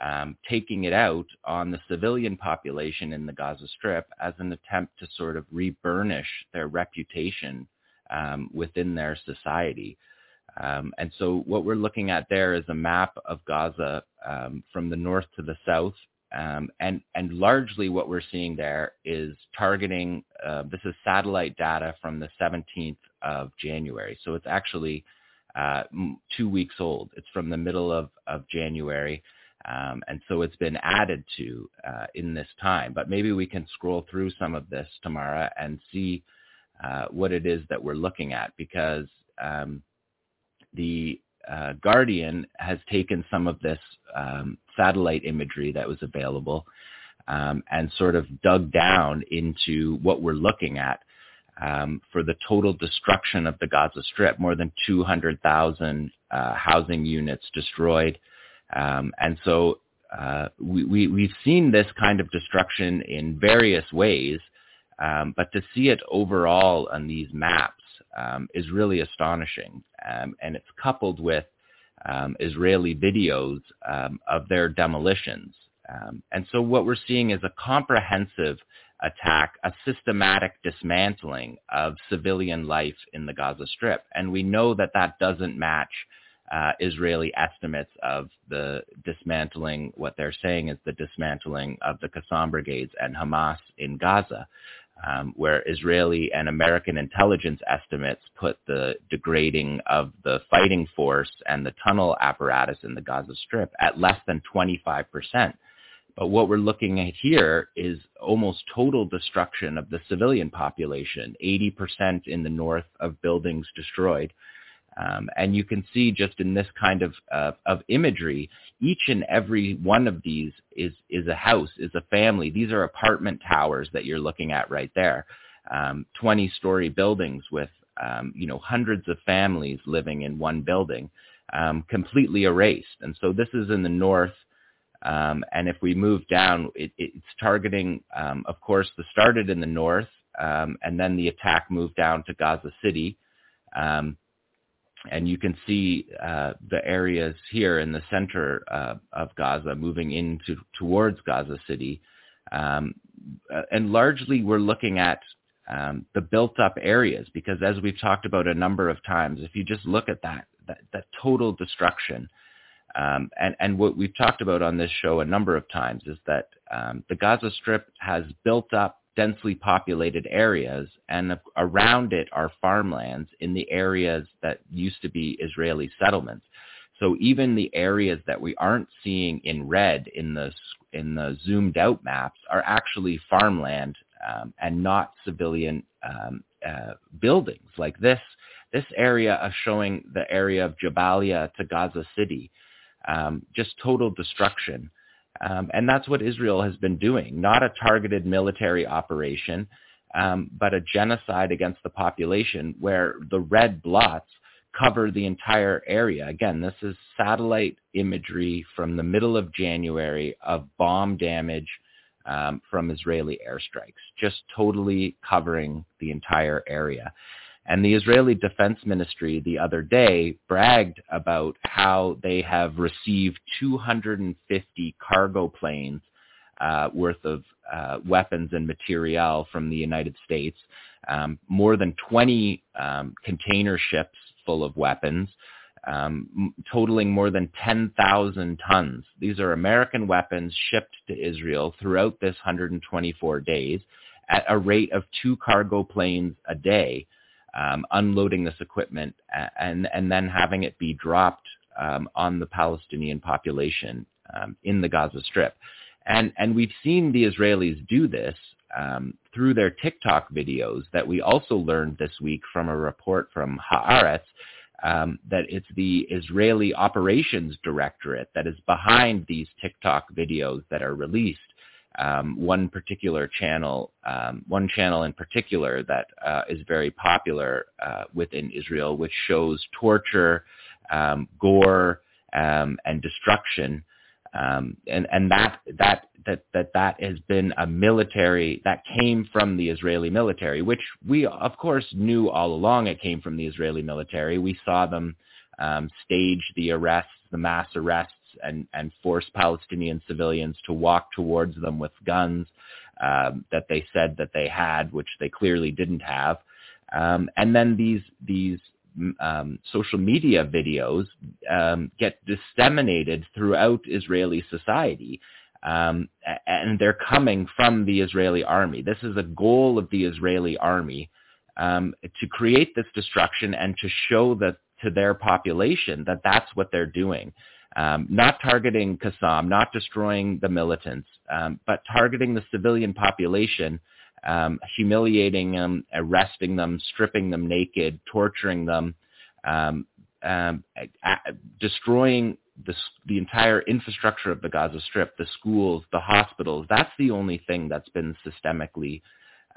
um, taking it out on the civilian population in the Gaza Strip as an attempt to sort of reburnish their reputation um, within their society. Um, and so what we're looking at there is a map of Gaza um, from the north to the south. Um, and, and largely what we're seeing there is targeting, uh, this is satellite data from the 17th of January. So it's actually uh, two weeks old. It's from the middle of, of January. Um, and so it's been added to uh, in this time. But maybe we can scroll through some of this, Tamara, and see uh, what it is that we're looking at because um, the uh, Guardian has taken some of this um, satellite imagery that was available um, and sort of dug down into what we're looking at um, for the total destruction of the Gaza Strip, more than 200,000 uh, housing units destroyed, um, and so uh, we, we, we've seen this kind of destruction in various ways, um, but to see it overall on these maps um, is really astonishing. Um, and it's coupled with um, Israeli videos um, of their demolitions. and so what we're seeing is a comprehensive attack, a systematic dismantling of civilian life in the Gaza Strip. And we know that that doesn't match uh, Israeli estimates of the dismantling, what they're saying is the dismantling of the Qassam brigades and Hamas in Gaza, um, where Israeli and American intelligence estimates put the degrading of the fighting force and the tunnel apparatus in the Gaza Strip at less than 25%. But what we're looking at here is almost total destruction of the civilian population, 80% in the north of buildings destroyed, um, and you can see just in this kind of, uh, of imagery, each and every one of these is, is a house, is a family. These are apartment towers that you're looking at right there. Um, 20 story buildings with, um, you know, hundreds of families living in one building, um, completely erased. And so this is in the north. Um, and if we move down, it, it's targeting, um, of course, the started in the north, and then the attack moved down to Gaza City. Um, and you can see uh, the areas here in the center uh, of Gaza moving into towards Gaza City, um, uh, and largely we're looking at um, the built-up areas because, as we've talked about a number of times, if you just look at that that, that total destruction. Um, and, and what we've talked about on this show a number of times is that um, the Gaza Strip has built up densely populated areas, and around it are farmlands in the areas that used to be Israeli settlements. So even the areas that we aren't seeing in red in the in the zoomed out maps are actually farmland um, and not civilian um, uh, buildings. Like this this area showing the area of Jabalia to Gaza City, um, just total destruction. Um, and that's what Israel has been doing, not a targeted military operation, um, but a genocide against the population where the red blots cover the entire area. Again, this is satellite imagery from the middle of January of bomb damage um, from Israeli airstrikes, just totally covering the entire area. And the Israeli Defense Ministry the other day bragged about how they have received 250 cargo planes uh, worth of uh, weapons and material from the United States, um, more than 20 um, container ships full of weapons, um, totaling more than 10,000 tons. These are American weapons shipped to Israel throughout this 124 days at a rate of two cargo planes a day um, unloading this equipment and and then having it be dropped um, on the Palestinian population um, in the Gaza Strip. And and we've seen the Israelis do this um, through their TikTok videos that we also learned this week from a report from Haaretz um, that it's the Israeli Operations Directorate that is behind these TikTok videos that are released um, one particular channel, um, one channel in particular that uh, is very popular uh, within Israel, which shows torture, um, gore, um, and destruction. Um, and and that that that that that has been a military that came from the Israeli military, which we of course knew all along. It came from the Israeli military. We saw them um, stage the arrests, the mass arrests and, and force Palestinian civilians to walk towards them with guns um, that they said that they had, which they clearly didn't have. Um, and then these these um, social media videos um, get disseminated throughout Israeli society. Um, and they're coming from the Israeli army. This is a goal of the Israeli army um, to create this destruction and to show that to their population that that's what they're doing um, not targeting Qassam, not destroying the militants, um, but targeting the civilian population, um, humiliating them, arresting them, stripping them naked, torturing them, um, um, destroying the, the entire infrastructure of the Gaza Strip, the schools, the hospitals. That's the only thing that's been systemically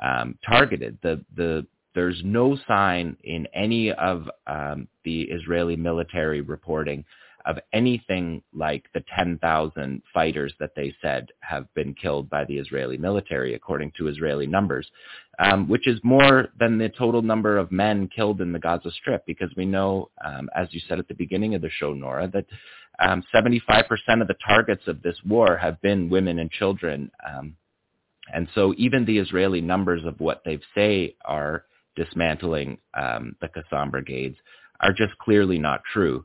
um, targeted. The the there's no sign in any of um, the Israeli military reporting of anything like the 10,000 fighters that they said have been killed by the Israeli military, according to Israeli numbers, um, which is more than the total number of men killed in the Gaza Strip, because we know, um, as you said at the beginning of the show, Nora, that um, 75% of the targets of this war have been women and children. Um, and so even the Israeli numbers of what they say are dismantling um, the Qassam brigades are just clearly not true.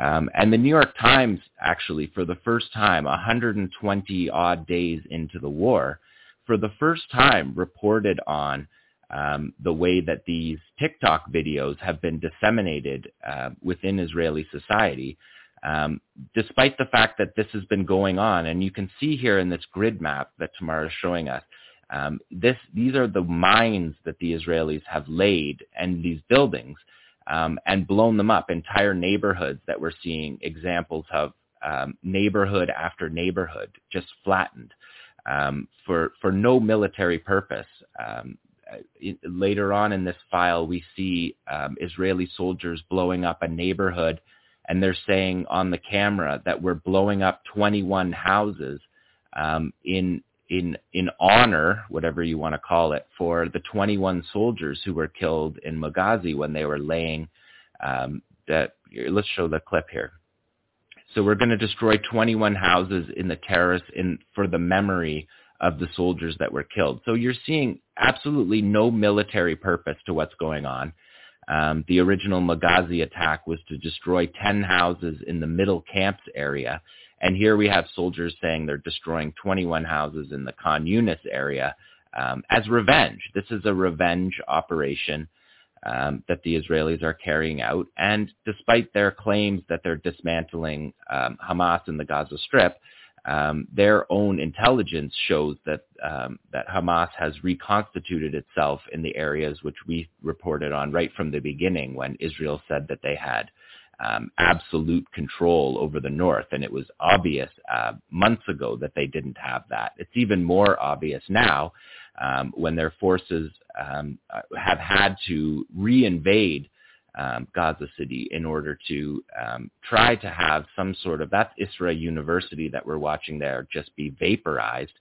Um, and the New York Times actually, for the first time, 120 odd days into the war, for the first time reported on um, the way that these TikTok videos have been disseminated uh, within Israeli society, um, despite the fact that this has been going on. And you can see here in this grid map that Tamara is showing us, um, this, these are the mines that the Israelis have laid and these buildings um, and blown them up. Entire neighborhoods that we're seeing examples of um, neighborhood after neighborhood just flattened um, for for no military purpose. Um, later on in this file, we see um, Israeli soldiers blowing up a neighborhood, and they're saying on the camera that we're blowing up 21 houses um, in in in honor, whatever you want to call it, for the 21 soldiers who were killed in Maghazi when they were laying. Um, that let's show the clip here. So we're going to destroy 21 houses in the terrace in for the memory of the soldiers that were killed. So you're seeing absolutely no military purpose to what's going on. Um, the original Maghazi attack was to destroy 10 houses in the middle camps area. And here we have soldiers saying they're destroying 21 houses in the Khan Yunis area um, as revenge. This is a revenge operation um, that the Israelis are carrying out. And despite their claims that they're dismantling um, Hamas in the Gaza Strip, um, their own intelligence shows that um, that Hamas has reconstituted itself in the areas which we reported on right from the beginning when Israel said that they had um, absolute control over the north, and it was obvious uh, months ago that they didn't have that. It's even more obvious now um, when their forces um, uh, have had to reinvade um, Gaza City in order to um, try to have some sort of that's Isra University that we're watching there just be vaporized.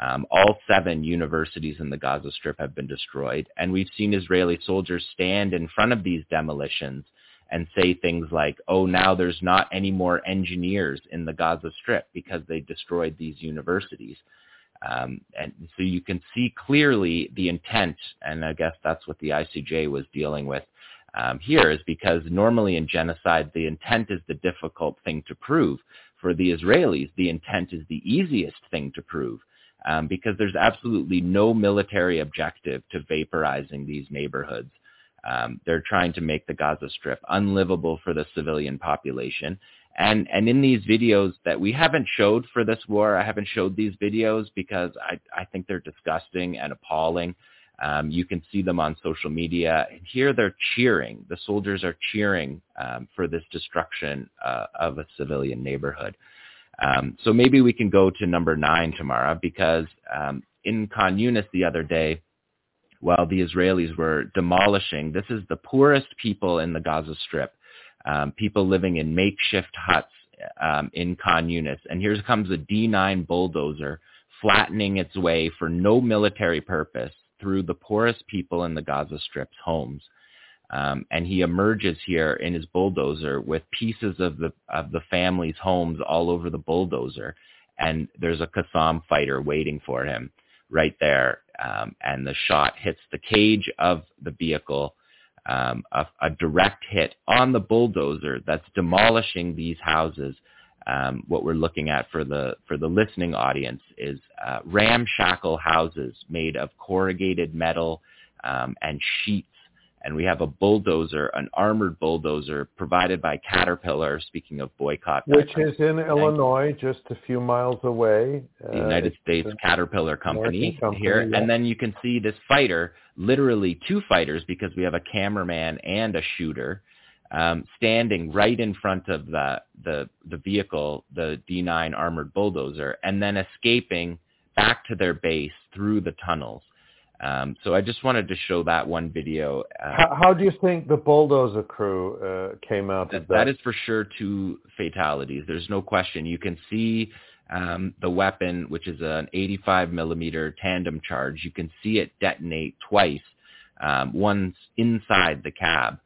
Um, all seven universities in the Gaza Strip have been destroyed, and we've seen Israeli soldiers stand in front of these demolitions and say things like, "Oh, now there's not any more engineers in the Gaza Strip because they destroyed these universities." Um, and so you can see clearly the intent, and I guess that's what the ICJ was dealing with um, here, is because normally in genocide, the intent is the difficult thing to prove. For the Israelis, the intent is the easiest thing to prove. Um, because there's absolutely no military objective to vaporizing these neighborhoods. Um, they're trying to make the Gaza Strip unlivable for the civilian population. And and in these videos that we haven't showed for this war, I haven't showed these videos because I I think they're disgusting and appalling. Um, you can see them on social media. And here they're cheering. The soldiers are cheering um, for this destruction uh, of a civilian neighborhood. Um, so maybe we can go to number nine tomorrow because um, in Khan Yunis the other day, while the Israelis were demolishing, this is the poorest people in the Gaza Strip um, people living in makeshift huts um, in Khan Yunis. And here comes a D9 bulldozer flattening its way for no military purpose through the poorest people in the Gaza Strip's homes. Um, and he emerges here in his bulldozer with pieces of the of the family's homes all over the bulldozer, and there's a Qassam fighter waiting for him right there. Um, and the shot hits the cage of the vehicle um, a, a, direct hit on the bulldozer that's demolishing these houses. Um, what we're looking at for the for the listening audience is uh, ramshackle houses made of corrugated metal um, and sheets and we have a bulldozer, an armored bulldozer provided by Caterpillar. Speaking of boycott, which is in Illinois, just a few miles away. The uh, United States Caterpillar company, company here, yeah. and then you can see this fighter, literally two fighters, because we have a cameraman and a shooter. Um, standing right in front of the, the the vehicle, the D9 armored bulldozer, and then escaping back to their base through the tunnels. Um, so I just wanted to show that one video. Uh, how, how, do you think the bulldozer crew uh, came out that, that? That is for sure two fatalities. There's no question. You can see um, the weapon, which is an 85 millimeter tandem charge. You can see it detonate twice. Um, once inside the cab.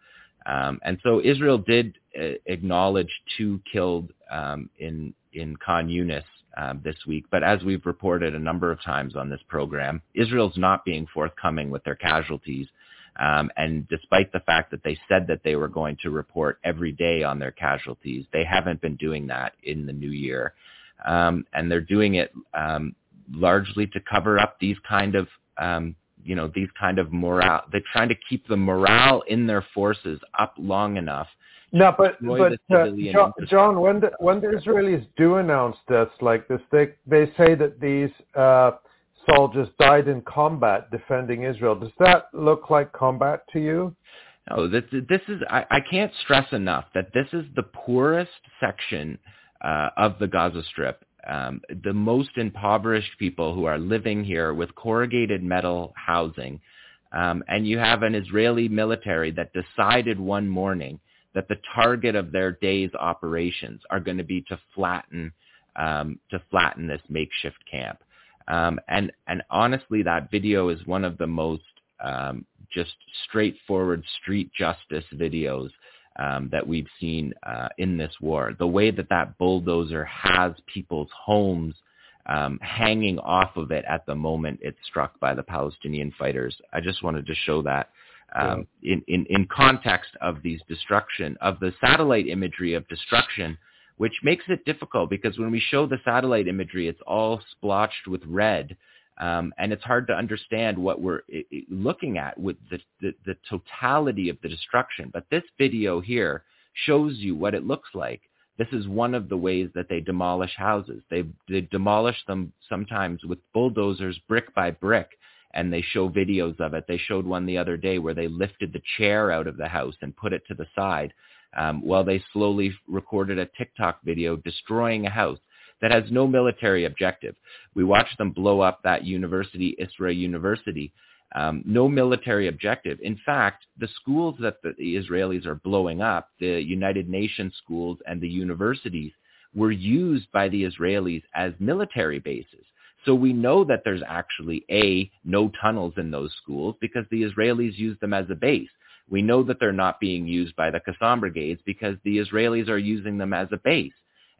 Um, and so Israel did uh, acknowledge two killed um, in in Khan Yunis um, this week. But as we've reported a number of times on this program, Israel's not being forthcoming with their casualties. Um, and despite the fact that they said that they were going to report every day on their casualties, they haven't been doing that in the new year. Um, and they're doing it um, largely to cover up these kind of, um, you know, these kind of morale. They're trying to keep the morale in their forces up long enough no, but but uh, Jon, Jon, when the when the Israelis do announce deaths like this, they they say that these uh, soldiers died in combat defending Israel. Does that look like combat to you? No, this this is I, I can't stress enough that this is the poorest section uh, of the Gaza Strip. Um, the most impoverished people who are living here with corrugated metal housing, um, and you have an Israeli military that decided one morning that the target of their day's operations are going to be to flatten um, to flatten this makeshift camp. Um, and and honestly, that video is one of the most um, just straightforward street justice videos um, that we've seen uh, in this war. The way that that bulldozer has people's homes um, hanging off of it at the moment it's struck by the Palestinian fighters. I just wanted to show that um, in, in, in context of these destruction, of the satellite imagery of destruction, which makes it difficult because when we show the satellite imagery, it's all splotched with red. Um, and it's hard to understand what we're looking at with the, the, the totality of the destruction. But this video here shows you what it looks like. This is one of the ways that they demolish houses. They, they demolish them sometimes with bulldozers brick by brick and they show videos of it. They showed one the other day where they lifted the chair out of the house and put it to the side um, while they slowly recorded a TikTok video destroying a house that has no military objective. We watched them blow up that university, Isra University. Um, no military objective. In fact, the schools that the Israelis are blowing up, the United Nations schools and the universities, were used by the Israelis as military bases. So we know that there's actually A, no tunnels in those schools because the Israelis use them as a base. We know that they're not being used by the Qassam brigades because the Israelis are using them as a base.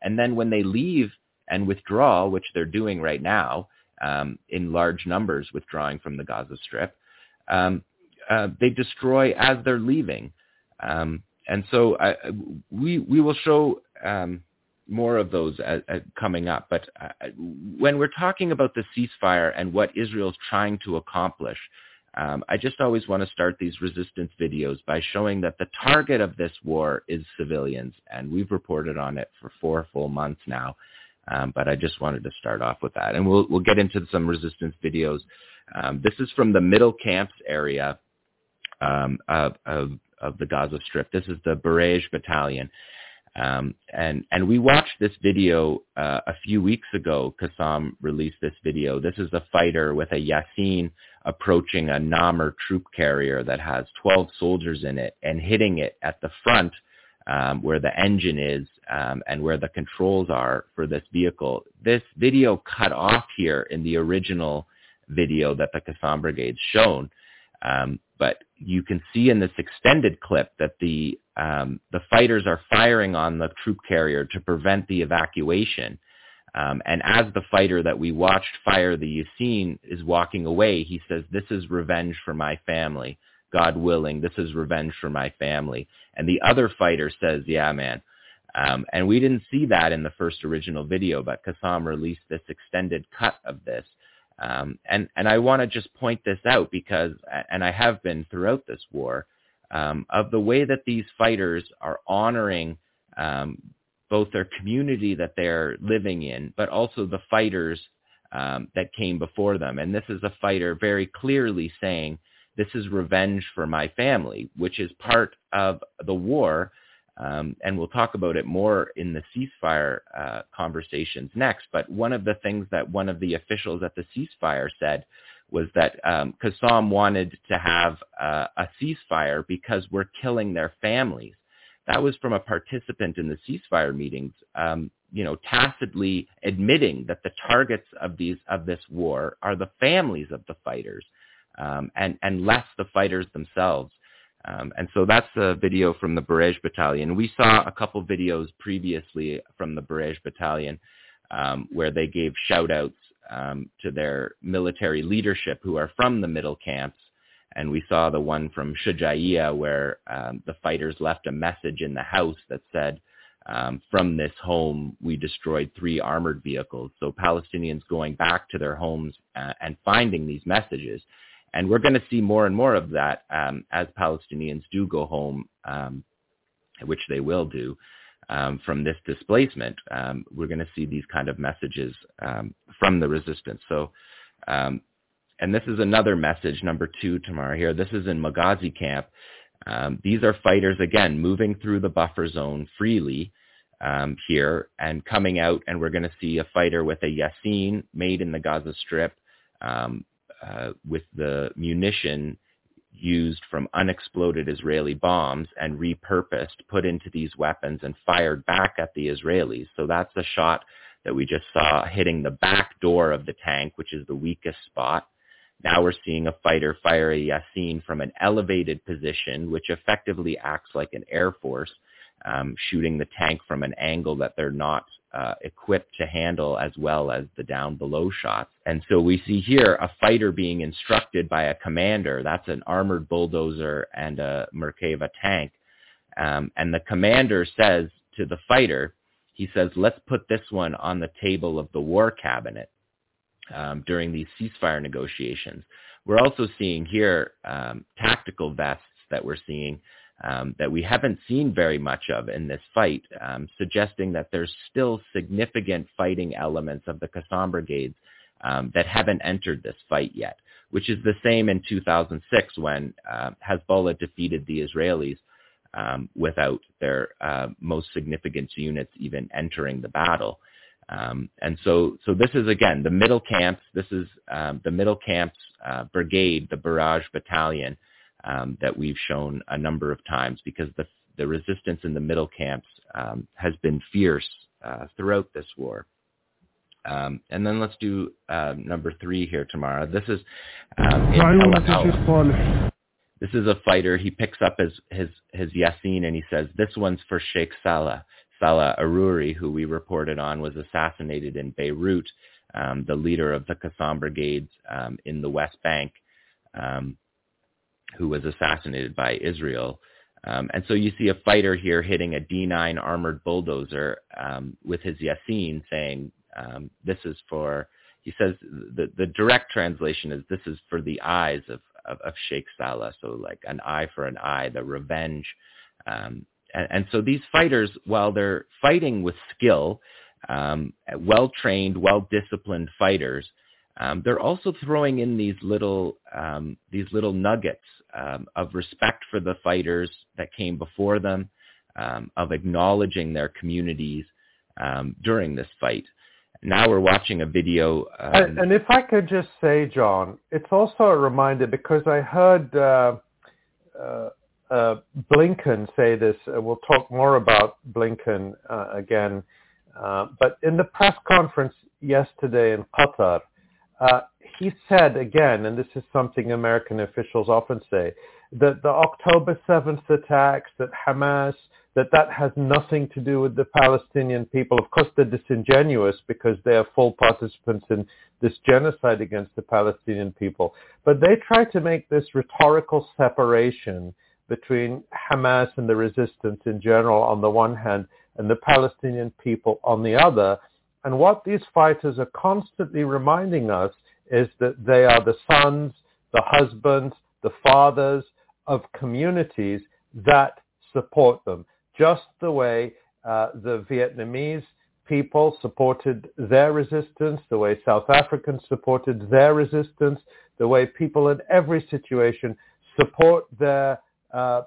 And then when they leave and withdraw, which they're doing right now um, in large numbers, withdrawing from the Gaza Strip, um, uh, they destroy as they're leaving. Um, and so I, we we will show um, more of those coming up. But uh, when we're talking about the ceasefire and what Israel's trying to accomplish, um, I just always want to start these resistance videos by showing that the target of this war is civilians, and we've reported on it for four full months now. Um, but I just wanted to start off with that, and we'll we'll get into some resistance videos. Um, this is from the middle camps area um, of, of of the Gaza Strip. This is the Bureij Battalion. Um, and and we watched this video uh, a few weeks ago. Qassam released this video. This is a fighter with a Yassin approaching a Namer troop carrier that has 12 soldiers in it and hitting it at the front um, where the engine is um, and where the controls are for this vehicle. This video cut off here in the original video that the Qassam Brigade's shown. Um, but you can see in this extended clip that the um, the fighters are firing on the troop carrier to prevent the evacuation. Um, and as the fighter that we watched fire the Yasin is walking away, he says, "This is revenge for my family. God willing, this is revenge for my family." And the other fighter says, "Yeah, man." Um, and we didn't see that in the first original video, but Qassam released this extended cut of this. Um, and, and I want to just point this out because, and I have been throughout this war, um, of the way that these fighters are honoring um, both their community that they're living in, but also the fighters um, that came before them. And this is a fighter very clearly saying, this is revenge for my family, which is part of the war um, and we'll talk about it more in the ceasefire uh, conversations next. But one of the things that one of the officials at the ceasefire said was that um, Qassam wanted to have uh, a ceasefire because we're killing their families. That was from a participant in the ceasefire meetings, um, you know, tacitly admitting that the targets of these of this war are the families of the fighters, um, and and less the fighters themselves. Um, and so that's a video from the Bureij Battalion. We saw a couple videos previously from the Bureij Battalion um, where they gave shout-outs um, to their military leadership who are from the middle camps. And we saw the one from Shujaiya where um, the fighters left a message in the house that said, um, from this home, we destroyed three armored vehicles. So Palestinians going back to their homes uh, and finding these messages and we're going to see more and more of that um, as Palestinians do go home, um, which they will do um, from this displacement. Um, we're going to see these kind of messages um, from the resistance. So, um, and this is another message, number two, tomorrow here. This is in Maghazi camp. these are fighters, again, moving through the buffer zone freely. here and coming out, and we're going to see a fighter with a Yasin made in the Gaza Strip, um, uh, with the munition used from unexploded Israeli bombs and repurposed, put into these weapons and fired back at the Israelis. So that's the shot that we just saw hitting the back door of the tank, which is the weakest spot. Now we're seeing a fighter fire a Yasin from an elevated position, which effectively acts like an air force, um, shooting the tank from an angle that they're not uh, equipped to handle as well as the down below shots. And so we see here a fighter being instructed by a commander. That's an armored bulldozer and a Merkava tank. Um, and the commander says to the fighter, he says, let's put this one on the table of the war cabinet um, during these ceasefire negotiations. We're also seeing here um, tactical vests that we're seeing um, that we haven't seen very much of in this fight, um, suggesting that there's still significant fighting elements of the Qassam brigades um, that haven't entered this fight yet, which is the same in 2006 when uh, Hezbollah defeated the Israelis um, without their uh, most significant units even entering the battle. Um, and so, so this is again the middle camps. This is um, the middle camps uh, brigade, the Bureij battalion um, that we've shown a number of times because the the resistance in the middle camps um, has been fierce uh, throughout this war. Um, and then let's do uh, number three here tomorrow. This is um, this is a fighter. He picks up his his his Yasin and he says, "This one's for Sheikh Salah." Salah Aruri, who we reported on, was assassinated in Beirut, um, the leader of the Qassam brigades um, in the West Bank, um, who was assassinated by Israel. Um, and so you see a fighter here hitting a D9 armored bulldozer um, with his Yasin saying, um, this is for, he says, the, the direct translation is this is for the eyes of, of, of Sheikh Salah. So like an eye for an eye, the revenge um, and, and so these fighters, while they're fighting with skill, um, well-trained, well-disciplined fighters, um, they're also throwing in these little um, these little nuggets um, of respect for the fighters that came before them, um, of acknowledging their communities um, during this fight. Now we're watching a video. And, and, if I could just say, Jon, it's also a reminder because I heard uh, uh, uh, Blinken say this. We'll talk more about Blinken uh, again. Uh, but in the press conference yesterday in Qatar, uh, he said again, and this is something American officials often say, that the October 7th attacks, that Hamas, that that has nothing to do with the Palestinian people. Of course, they're disingenuous because they are full participants in this genocide against the Palestinian people. But they try to make this rhetorical separation between Hamas and the resistance in general on the one hand and the Palestinian people on the other. And what these fighters are constantly reminding us is that they are the sons, the husbands, the fathers of communities that support them, just the way uh, the Vietnamese people supported their resistance, the way South Africans supported their resistance, the way people in every situation support their uh,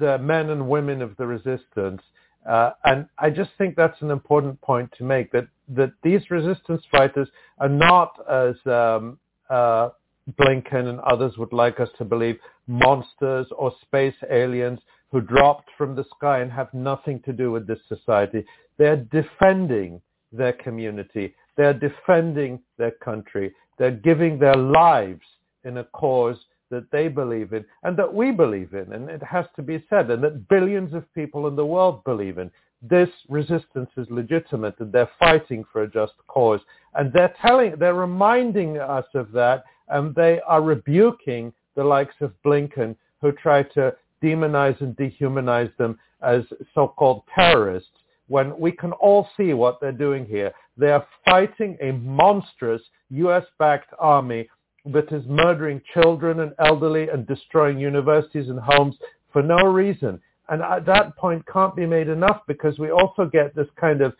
the men and women of the resistance. Uh, and I just think that's an important point to make, that, that these resistance fighters are not, as um, uh, Blinken and others would like us to believe, monsters or space aliens who dropped from the sky and have nothing to do with this society. They're defending their community. They're defending their country. They're giving their lives in a cause that they believe in and that we believe in, and it has to be said, and that billions of people in the world believe in. This resistance is legitimate and they're fighting for a just cause. And they're telling, they're reminding us of that and they are rebuking the likes of Blinken who try to demonize and dehumanize them as so-called terrorists when we can all see what they're doing here. They are fighting a monstrous US-backed army that is murdering children and elderly and destroying universities and homes for no reason. And at that point can't be made enough because we also get this kind of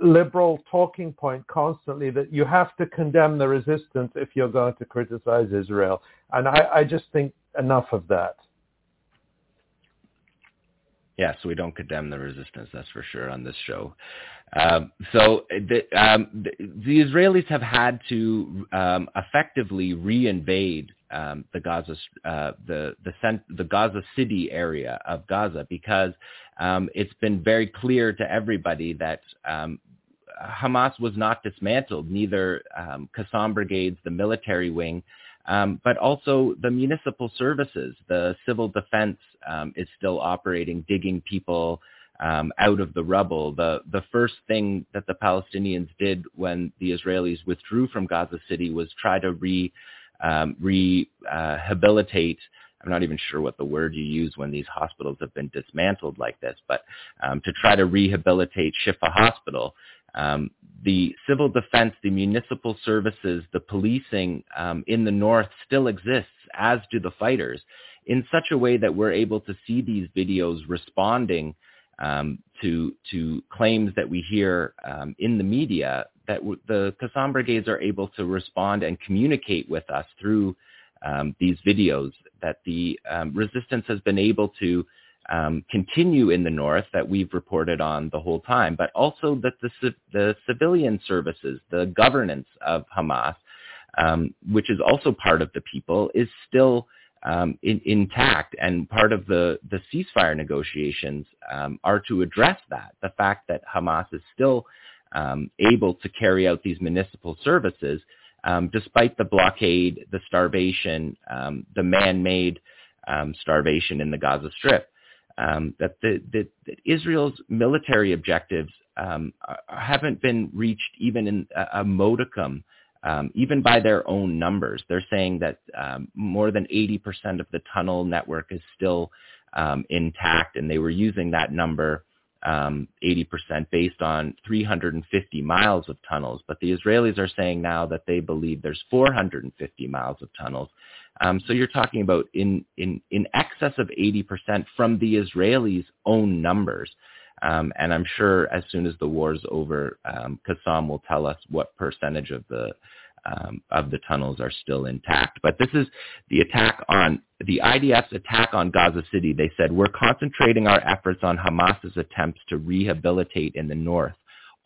liberal talking point constantly that you have to condemn the resistance if you're going to criticize Israel. And I, I just think enough of that. Yes, we don't condemn the resistance, that's for sure, on this show. Um, so the, um, the, Israelis have had to um, effectively reinvade um, the Gaza, uh, the the, cent- the Gaza City area of Gaza because um, it's been very clear to everybody that um, Hamas was not dismantled. Neither um, Qassam brigades, the military wing, um, but also the municipal services, the civil defense um, is still operating, digging people um, out of the rubble. The the first thing that the Palestinians did when the Israelis withdrew from Gaza City was try to re um, rehabilitate. I'm not even sure what the word you use when these hospitals have been dismantled like this, but um, to try to rehabilitate Shifa Hospital. Um, the civil defense, the municipal services, the policing um, in the north still exists, as do the fighters, in such a way that we're able to see these videos responding um, to to claims that we hear um, in the media that w- the Qassam brigades are able to respond and communicate with us through um, these videos. That the um, resistance has been able to um, continue in the north that we've reported on the whole time, but also that the the civilian services, the governance of Hamas, um, which is also part of the people, is still um, in, intact. And part of the, the ceasefire negotiations um, are to address that, the fact that Hamas is still um, able to carry out these municipal services um, despite the blockade, the starvation, um, the man-made um, starvation in the Gaza Strip. that, the, that Israel's military objectives haven't been reached even in a, a modicum um, even by their own numbers. They're saying that um, more than 80% of the tunnel network is still um, intact, and they were using that number, 80%, um, based on 350 miles of tunnels. But the Israelis are saying now that they believe there's 450 miles of tunnels. Um, so you're talking about in, in, in excess of 80% from the Israelis' own numbers. Um, and I'm sure as soon as the war is over, um, Qassam will tell us what percentage of the um, of the tunnels are still intact. But this is the attack on the IDF's attack on Gaza City. They said we're concentrating our efforts on Hamas's attempts to rehabilitate in the north.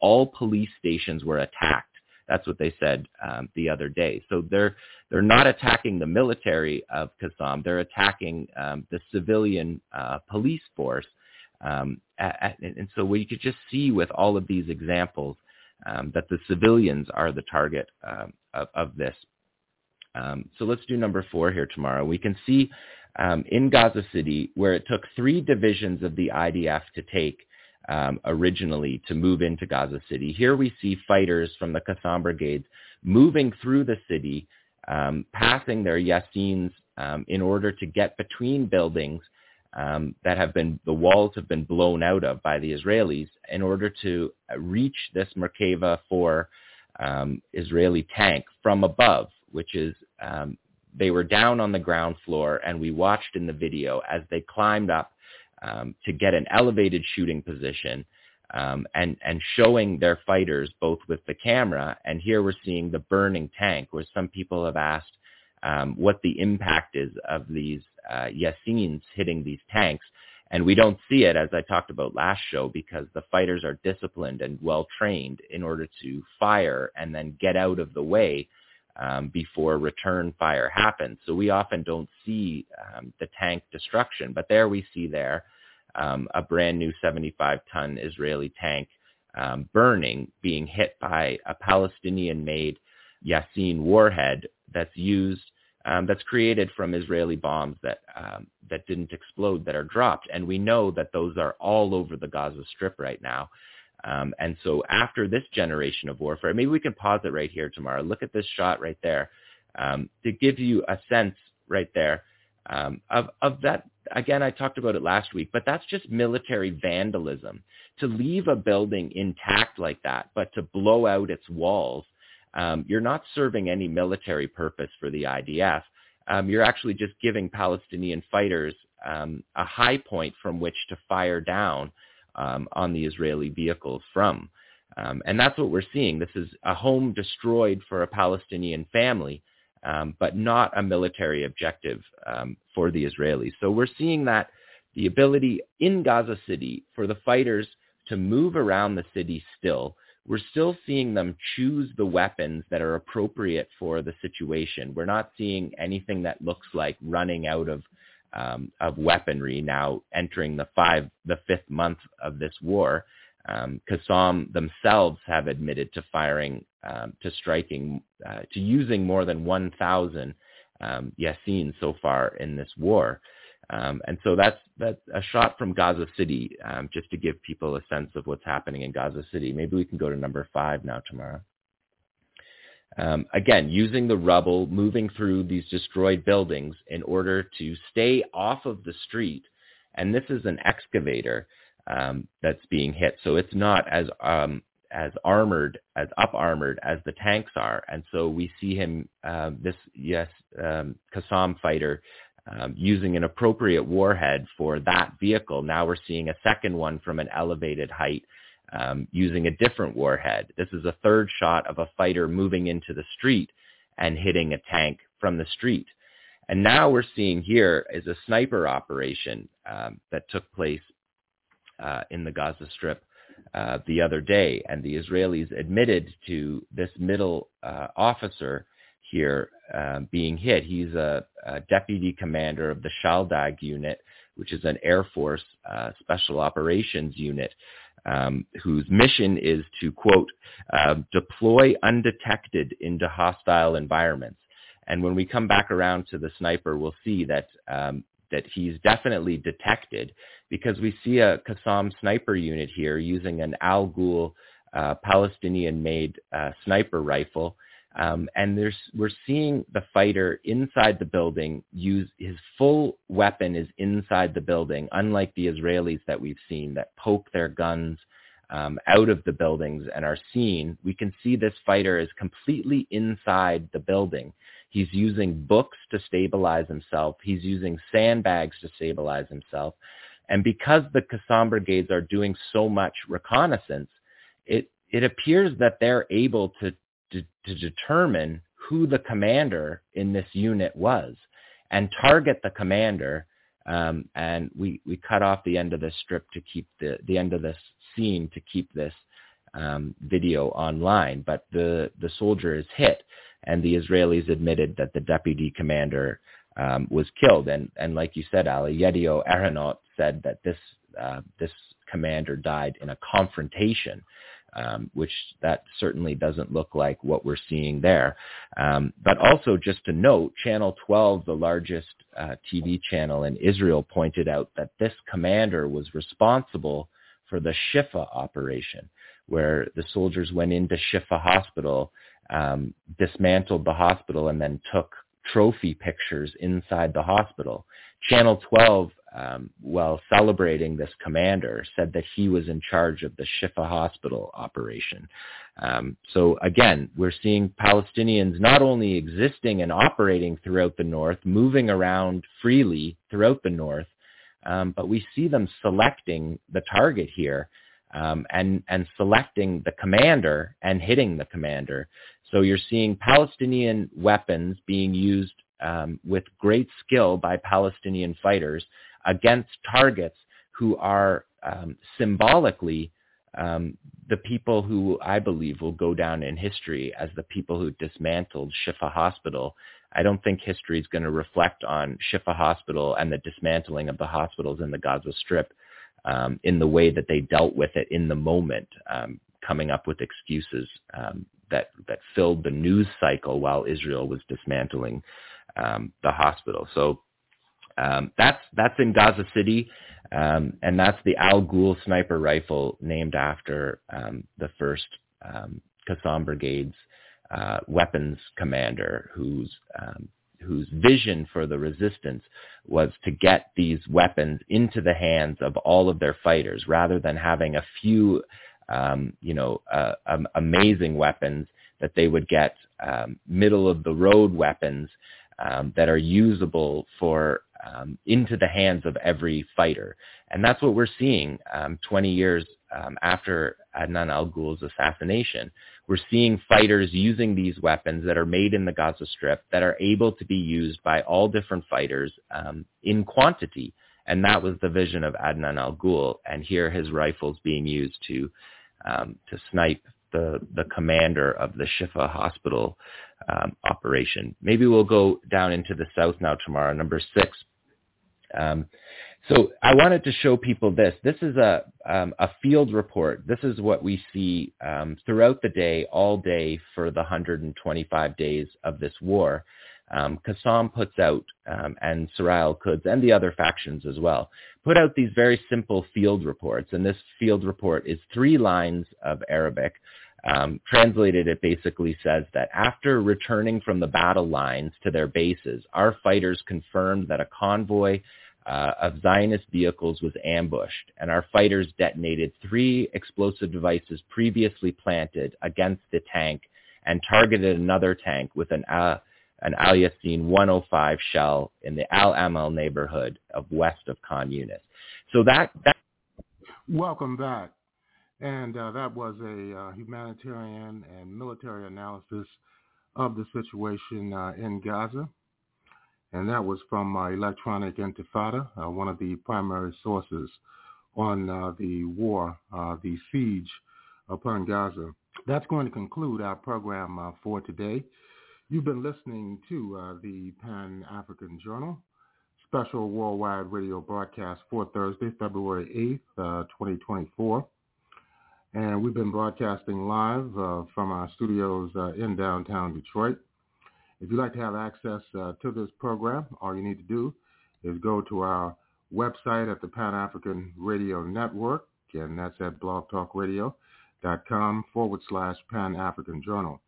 All police stations were attacked. That's what they said um, the other day. So they're they're not attacking the military of Qassam. They're attacking um, the civilian uh, police force um, at, and so we could just see with all of these examples um, that the civilians are the target um, of, of, this. Um, so let's do number four here tomorrow. We can see um, in Gaza City where it took three divisions of the IDF to take originally to move into Gaza City. Here we see fighters from the Qassam brigades moving through the city, passing their Yassins in order to get between buildings um, that have been the walls have been blown out of by the Israelis in order to reach this Merkava 4 um, Israeli tank from above, which is um, they were down on the ground floor, and we watched in the video as they climbed up um, to get an elevated shooting position. Um, and and showing their fighters both with the camera and here we're seeing the burning tank where some people have asked um, what the impact is of these uh, Yassins hitting these tanks. And we don't see it, as I talked about last show, because the fighters are disciplined and well trained in order to fire and then get out of the way um, before return fire happens. So we often don't see um, the tank destruction, but there we see there um, a brand new 75-ton Israeli tank um, burning, being hit by a Palestinian-made Yassin warhead that's used um, that's created from Israeli bombs that um, that didn't explode that are dropped, and we know that those are all over the Gaza Strip right now. Um, and so after this generation of warfare, maybe we can pause it right here tomorrow. Look at this shot right there um, to give you a sense right there um, of of that. Again, I talked about it last week, but that's just military vandalism. To leave a building intact like that, but to blow out its walls um, you're not serving any military purpose for the IDF. Um, you're actually just giving Palestinian fighters um, a high point from which to fire down um, on the Israeli vehicles from. Um, and that's what we're seeing. This is a home destroyed for a Palestinian family, um, but not a military objective for the Israelis. So we're seeing that the ability in Gaza City for the fighters to move around the city still we're still seeing them choose the weapons that are appropriate for the situation. We're not seeing anything that looks like running out of um, of weaponry now entering the five the fifth month of this war. Um, Qassam themselves have admitted to firing um, to striking uh, to using more than 1,000 um, so far in this war. Um, and so that's that's a shot from Gaza City, um, just to give people a sense of what's happening in Gaza City. Maybe we can go to number five now tomorrow. Um, again, using the rubble, moving through these destroyed buildings in order to stay off of the street. And this is an excavator um, that's being hit, so it's not as um, as armored, as up armored as the tanks are. And so we see him, uh, this yes, um, Qassam fighter um, using an appropriate warhead for that vehicle. Now we're seeing a second one from an elevated height um, using a different warhead. This is a third shot of a fighter moving into the street and hitting a tank from the street. And now we're seeing here is a sniper operation um, that took place uh, in the Gaza Strip uh, the other day, and the Israelis admitted to this middle uh, officer here uh, being hit. He's a, a, deputy commander of the Shaldag unit, which is an Air Force uh, special operations unit, um, whose mission is to, quote, uh, deploy undetected into hostile environments. And when we come back around to the sniper, we'll see that um, that he's definitely detected because we see a Qassam sniper unit here using an Al Ghul uh, Palestinian-made uh, sniper rifle um, and there's, we're seeing the fighter inside the building use his full weapon is inside the building, unlike the Israelis that we've seen that poke their guns um, out of the buildings and are seen. We can see this fighter is completely inside the building. He's using books to stabilize himself. He's using sandbags to stabilize himself. And because the Qassam brigades are doing so much reconnaissance, it, it appears that they're able to to, to determine who the commander in this unit was and target the commander. Um, and we, we cut off the end of this strip to keep the, the end of this scene to keep this um, video online. But the, the soldier is hit, and the Israelis admitted that the deputy commander um, was killed. And, and like you said, Ali, Yedioth Ahronoth said that this, uh, this commander died in a confrontation um, which that certainly doesn't look like what we're seeing there. Um, but also just to note, Channel 12, the largest uh, TV channel in Israel, pointed out that this commander was responsible for the Shifa operation, where the soldiers went into Shifa Hospital, um, dismantled the hospital, and then took trophy pictures inside the hospital. Channel 12 um, while celebrating this commander, said that he was in charge of the Shifa hospital operation. Um, so again, we're seeing Palestinians not only existing and operating throughout the north, moving around freely throughout the north, um, but we see them selecting the target here um, and and selecting the commander and hitting the commander. So you're seeing Palestinian weapons being used um, with great skill by Palestinian fighters against targets who are um, symbolically um, the people who I believe will go down in history as the people who dismantled Shifa Hospital. I don't think history is going to reflect on Shifa Hospital and the dismantling of the hospitals in the Gaza Strip um, in the way that they dealt with it in the moment, um, coming up with excuses um, that that filled the news cycle while Israel was dismantling um, the hospital. So um, that's that's in Gaza City, um, and that's the Al Ghul sniper rifle named after um, the first um, Qassam Brigade's uh, weapons commander, whose um, whose vision for the resistance was to get these weapons into the hands of all of their fighters, rather than having a few, um, you know, uh, amazing weapons that they would get middle of the road weapons um, that are usable for um, into the hands of every fighter. And that's what we're seeing um, 20 years um, after Adnan al-Ghul's assassination. We're seeing fighters using these weapons that are made in the Gaza Strip that are able to be used by all different fighters um, in quantity. And that was the vision of Adnan al-Ghul. And here his rifles being used to um, to snipe the, the commander of the Shifa hospital um, operation. Maybe we'll go down into the south now tomorrow, number six. Um, so I wanted to show people this. This is a, um, a field report. This is what we see um, throughout the day, all day for the 125 days of this war. um, Qassam puts out, um, and Saraya al-Quds and the other factions as well, put out these very simple field reports. And this field report is three lines of Arabic. Um, translated, it basically says that after returning from the battle lines to their bases, our fighters confirmed that a convoy uh, of Zionist vehicles was ambushed, and our fighters detonated three explosive devices previously planted against the tank and targeted another tank with an uh, an Al Yassin 105 shell in the Al Amal neighborhood of west of Khan Yunis. So that, that Welcome back. And uh, that was a uh, humanitarian and military analysis of the situation uh, in Gaza. And that was from uh, Electronic Intifada, uh, one of the primary sources on uh, the war, the siege upon Gaza. That's going to conclude our program for today. You've been listening to the Pan-African Journal special worldwide radio broadcast for Thursday, February 8th, uh, 2024. And we've been broadcasting live uh, from our studios uh, in downtown Detroit. If you'd like to have access uh, to this program, all you need to do is go to our website at the Pan-African Radio Network, and that's at blogtalkradio.com forward slash Pan-African Journal.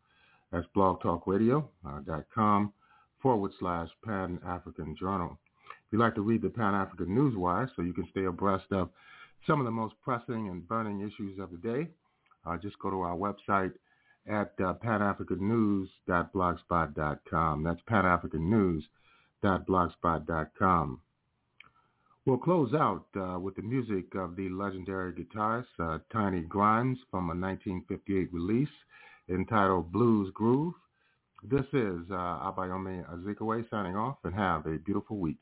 That's blogtalkradio.com forward slash Pan-African Journal. If you'd like to read the Pan-African Newswire so you can stay abreast of some of the most pressing and burning issues of the day, uh, just go to our website at uh, panafricannews.blogspot.com. That's panafricannews.blogspot.com. We'll close out uh, with the music of the legendary guitarist uh, Tiny Grimes from a 1958 release entitled Blues Groove. This is uh, Abayomi Azikiwe signing off and have a beautiful week.